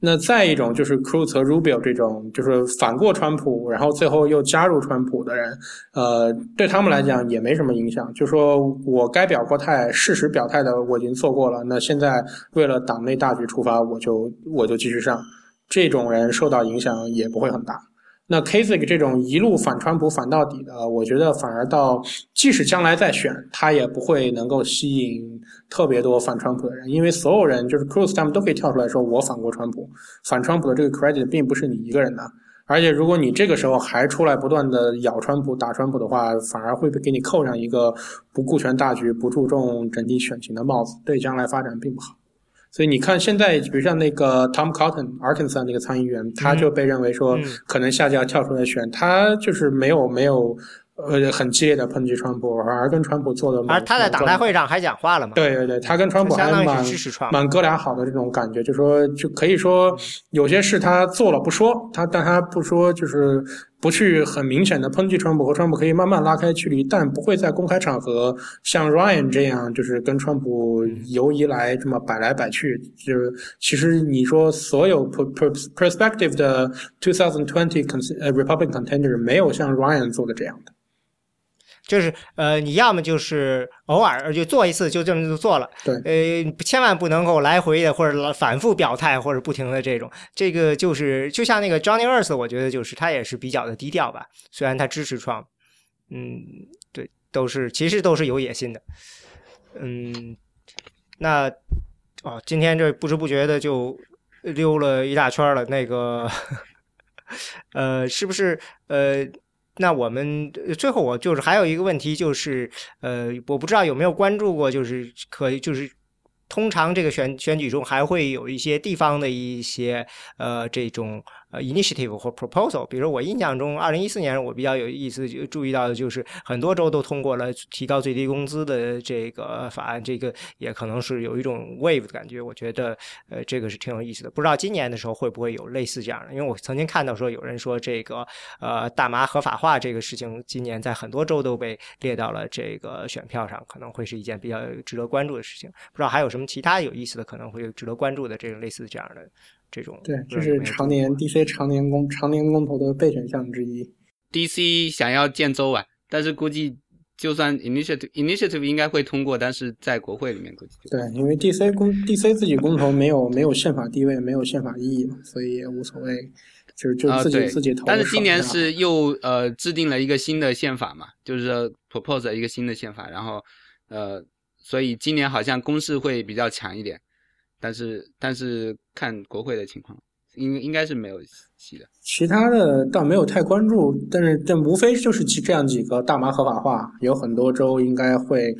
Speaker 3: 那再一种就是 Cruz 和 Rubio 这种，就是反过川普，然后最后又加入川普的人，呃，对他们来讲也没什么影响。就说我该表过态、事实表态的我已经做过了，那现在为了党内大局出发，我就我就继续上。这种人受到影响也不会很大。那 Kasich 这种一路反川普反到底的，我觉得反而到即使将来再选，他也不会能够吸引特别多反川普的人，因为所有人就是 Cruz 他们都可以跳出来说我反过川普，反川普的这个 credit 并不是你一个人的，而且如果你这个时候还出来不断的咬川普打川普的话，反而会被给你扣上一个不顾全大局、不注重整体选情的帽子，对将来发展并不好。所以你看，现在比如像那个 Tom Cotton Arkansas 那个参议员，他就被认为说可能下届要跳出来选，他就是没有没有呃很激烈的抨击川普，而跟川普做的。
Speaker 1: 而他在党代会上还讲话了嘛？
Speaker 3: 对对对，他跟川普还蛮蛮哥俩好的这种感觉，就说就可以说有些事他做了不说，他但他不说就是。不去很明显的抨击川普和川普可以慢慢拉开距离，但不会在公开场合像 Ryan 这样，就是跟川普游移来这么摆来摆去。就是其实你说所有 perspective 的2020 Republican contender 没有像 Ryan 做的这样的。
Speaker 1: 就是呃，你要么就是偶尔就做一次，就这么就做了。
Speaker 3: 对，
Speaker 1: 呃，千万不能够来回的或者反复表态或者不停的这种。这个就是就像那个 Johnny Earth，我觉得就是他也是比较的低调吧。虽然他支持 Trump，，嗯，对，都是其实都是有野心的。嗯，那哦，今天这不知不觉的就溜了一大圈了。那个，呃，是不是呃？那我们最后，我就是还有一个问题，就是呃，我不知道有没有关注过，就是可以就是。通常这个选选举中还会有一些地方的一些呃这种呃 initiative 或 proposal，比如说我印象中，二零一四年我比较有意思就注意到的就是很多州都通过了提高最低工资的这个法案，这个也可能是有一种 wave 的感觉。我觉得呃这个是挺有意思的，不知道今年的时候会不会有类似这样的？因为我曾经看到说有人说这个呃大麻合法化这个事情，今年在很多州都被列到了这个选票上，可能会是一件比较值得关注的事情。不知道还有什么？其他有意思的可能会值得关注的这种类似这样的这种
Speaker 3: 对，这是常年 DC 常年公常年公投的备选项之一。
Speaker 2: DC 想要建州啊，但是估计就算 initiative initiative 应该会通过，但是在国会里面估计
Speaker 3: 对，因为 DC 公 DC 自己公投没有没有宪法地位，没有宪法意义嘛，所以也无所谓，就是就自己、自己投。
Speaker 2: 但是今年是又呃制定了一个新的宪法嘛，就是 propose 一个新的宪法，然后呃，所以今年好像攻势会比较强一点，但是但是看国会的情况。应应该是没有戏的，
Speaker 3: 其他的倒没有太关注，但是但无非就是这样几个大麻合法化，有很多州应该会，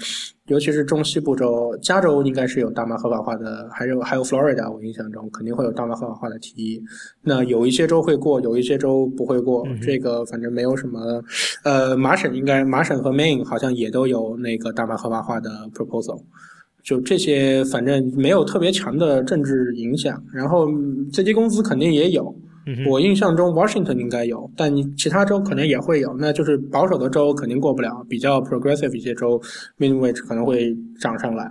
Speaker 3: 尤其是中西部州，加州应该是有大麻合法化的，还有还有 Florida，我印象中肯定会有大麻合法化的提议。那有一些州会过，有一些州不会过，这个反正没有什么。呃，麻省应该麻省和 Maine 好像也都有那个大麻合法化的 proposal。就这些，反正没有特别强的政治影响。然后最低工资肯定也有，我印象中 Washington 应该有，但你其他州可能也会有。那就是保守的州肯定过不了，比较 progressive 一些州 minimum wage 可能会涨上来。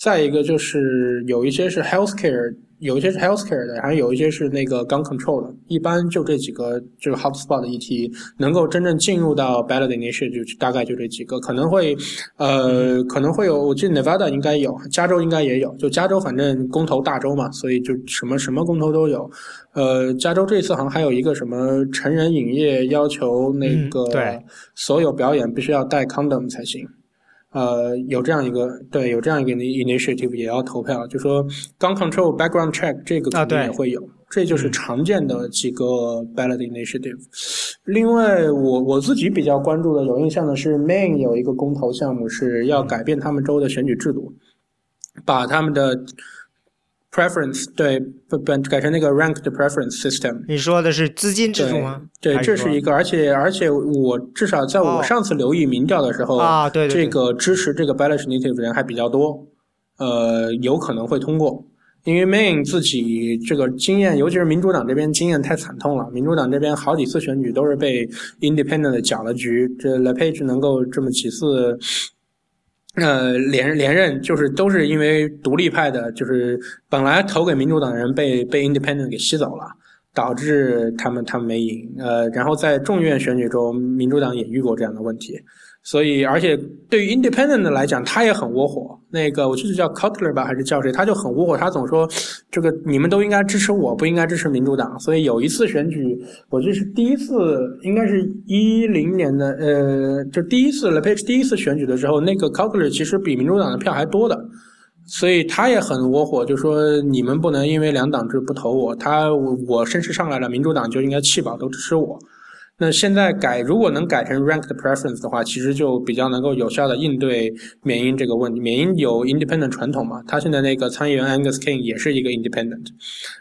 Speaker 3: 再一个就是有一些是 healthcare。有一些是 healthcare 的，还有一些是那个 gun control 的。一般就这几个这个 hotspot 的议题，能够真正进入到 ballot initiative 就大概就这几个，可能会呃可能会有，我记得 Nevada 应该有，加州应该也有。就加州反正公投大州嘛，所以就什么什么公投都有。呃，加州这次好像还有一个什么成人影业要求那个所有表演必须要带 condom 才行。呃，有这样一个对，有这样一个 initiative 也要投票，就说 gun control background check 这个肯定也会有，这就是常见的几个 ballot initiative。另外，我我自己比较关注的、有印象的是 Maine 有一个公投项目是要改变他们州的选举制度，把他们的。Preference 对，不不改成那个 ranked preference system。
Speaker 1: 你说的是资金制度吗？
Speaker 3: 对，这是一个，而且而且我至少在我上次留意民调的时候
Speaker 1: 啊，对
Speaker 3: 这个支持这个 ballot initiative 的人还比较多，呃，有可能会通过。因为 Maine 自己这个经验，尤其是民主党这边经验太惨痛了，民主党这边好几次选举都是被 Independent 搅了局，这 LePage 能够这么几次。呃，连连任就是都是因为独立派的，就是本来投给民主党的人被被 Independent 给吸走了，导致他们他们没赢。呃，然后在众议院选举中，民主党也遇过这样的问题。所以，而且对于 Independent 来讲，他也很窝火。那个，我记得叫 Cutler 吧，还是叫谁？他就很窝火，他总说这个你们都应该支持我，不应该支持民主党。所以有一次选举，我记得是第一次，应该是一零年的，呃，就第一次然后第一次选举的时候，那个 Cutler 其实比民主党的票还多的，所以他也很窝火，就说你们不能因为两党制不投我，他我我声势上来了，民主党就应该弃保都支持我。那现在改，如果能改成 ranked preference 的话，其实就比较能够有效的应对缅因这个问题。缅因有 independent 传统嘛，他现在那个参议员 Angus King 也是一个 independent。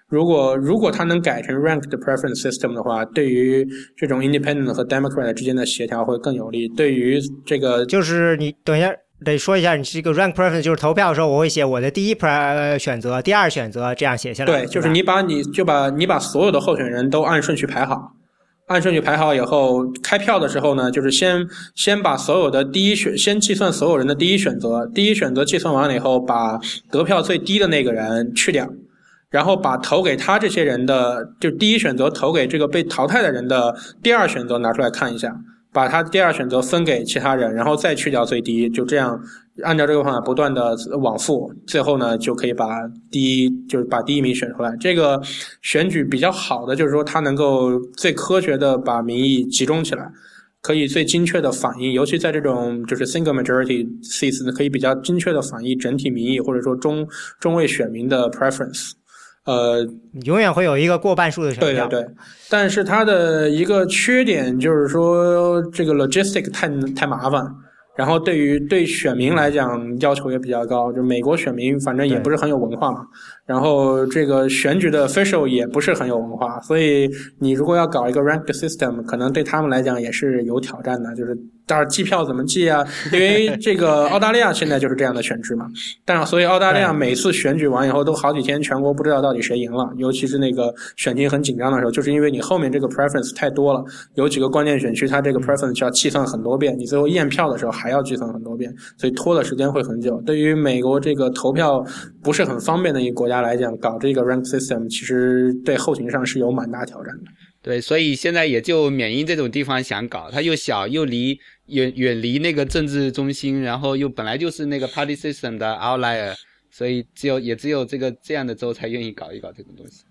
Speaker 3: 如果如果他能改成 ranked preference system 的话，对于这种 independent 和 democrat 之间的协调会更有利。对于这个，
Speaker 1: 就是你等一下得说一下，你是一个 ranked preference 就是投票的时候，我会写我的第一 pre 选择，第二选择这样写下来。
Speaker 3: 对，就是你把你就把你把所有的候选人都按顺序排好。按顺序排好以后，开票的时候呢，就是先先把所有的第一选，先计算所有人的第一选择，第一选择计算完了以后，把得票最低的那个人去掉，然后把投给他这些人的，就第一选择投给这个被淘汰的人的第二选择拿出来看一下，把他第二选择分给其他人，然后再去掉最低，就这样。按照这个方法不断的往复，最后呢就可以把第一就是把第一名选出来。这个选举比较好的就是说，它能够最科学的把民意集中起来，可以最精确的反映，尤其在这种就是 single majority seats 可以比较精确的反映整体民意或者说中中位选民的 preference。呃，
Speaker 1: 永远会有一个过半数的选
Speaker 3: 票。对对对，但是它的一个缺点就是说，这个 logistic 太太麻烦。然后对于对选民来讲要求也比较高，就美国选民反正也不是很有文化嘛，然后这个选举的 official 也不是很有文化，所以你如果要搞一个 rank system，可能对他们来讲也是有挑战的，就是但是计票怎么计啊？因为这个 澳大利亚现在就是这样的选制嘛。但所以澳大利亚每次选举完以后都好几天，全国不知道到底谁赢了。尤其是那个选情很紧张的时候，就是因为你后面这个 preference 太多了，有几个关键选区，它这个 preference 需要计算很多遍，你最后验票的时候还要计算很多遍，所以拖的时间会很久。对于美国这个投票不是很方便的一个国家家来讲，搞这个 rank system 其实对后勤上是有蛮大挑战的。
Speaker 2: 对，所以现在也就缅因这种地方想搞，它又小又离远远离那个政治中心，然后又本来就是那个 party system 的 outlier，所以只有也只有这个这样的州才愿意搞一搞这种东西。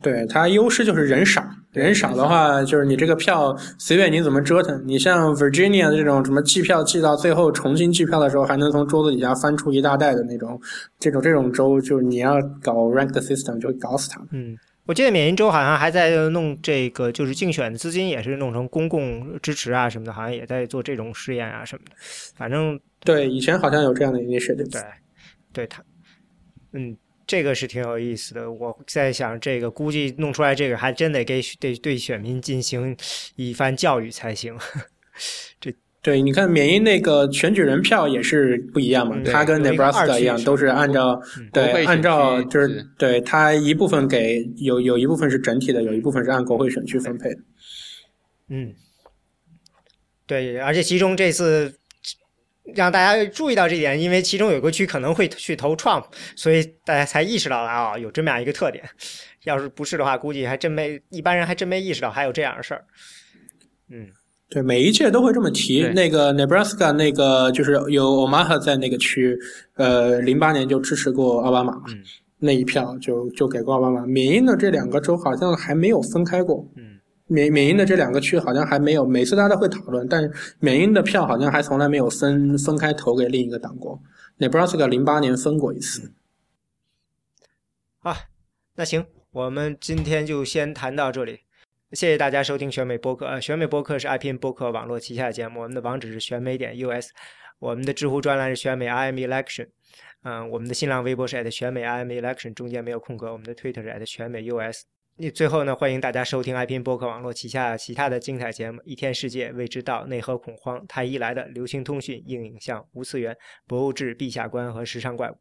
Speaker 3: 对它优势就是人少，人少的话就是你这个票随便你怎么折腾，你像 Virginia 这种什么计票计到最后重新计票的时候，还能从桌子底下翻出一大袋的那种，这种这种州就是你要搞 ranked system 就搞死他们。
Speaker 1: 嗯。我记得缅因州好像还在弄这个，就是竞选资金也是弄成公共支持啊什么的，好像也在做这种试验啊什么的。反正
Speaker 3: 对以前好像有这样的一些对
Speaker 1: 对，对他，嗯，这个是挺有意思的。我在想，这个估计弄出来这个还真得给得对选民进行一番教育才行。这。
Speaker 3: 对，你看缅因那个选举人票也是不一样嘛，他跟 Nebraska 一样，都是按照对按照就是对他一部分给有有一部分是整体的，有一部分是按国会选区分配的。
Speaker 1: 嗯，对，而且其中这次让大家注意到这点，因为其中有个区可能会去投 Trump，所以大家才意识到了啊，有这么样一个特点。要是不是的话，估计还真没一般人还真没意识到还有这样的事儿。嗯。
Speaker 3: 对，每一届都会这么提。那个 Nebraska 那个就是有 Omaha 在那个区，呃，零八年就支持过奥巴马，那一票就就给过奥巴马。缅因的这两个州好像还没有分开过。
Speaker 1: 嗯，
Speaker 3: 缅缅因的这两个区好像还没有，每次大家都会讨论，但缅因的票好像还从来没有分分开投给另一个党国。Nebraska 零八年分过一次。
Speaker 1: 啊，那行，我们今天就先谈到这里。谢谢大家收听选美播客。呃，选美播客是 iPN 播客网络旗下的节目。我们的网址是选美点 US，我们的知乎专栏是选美 IM Election。嗯，我们的新浪微博是 at 选美 IM Election，中间没有空格。我们的 Twitter 是 at 选美 US。那最后呢，欢迎大家收听 iPN 播客网络旗下其他的精彩节目：一天世界、未知道、内核恐慌、太医来的、流行通讯、硬影像、无次元、博物志、陛下观和时尚怪物。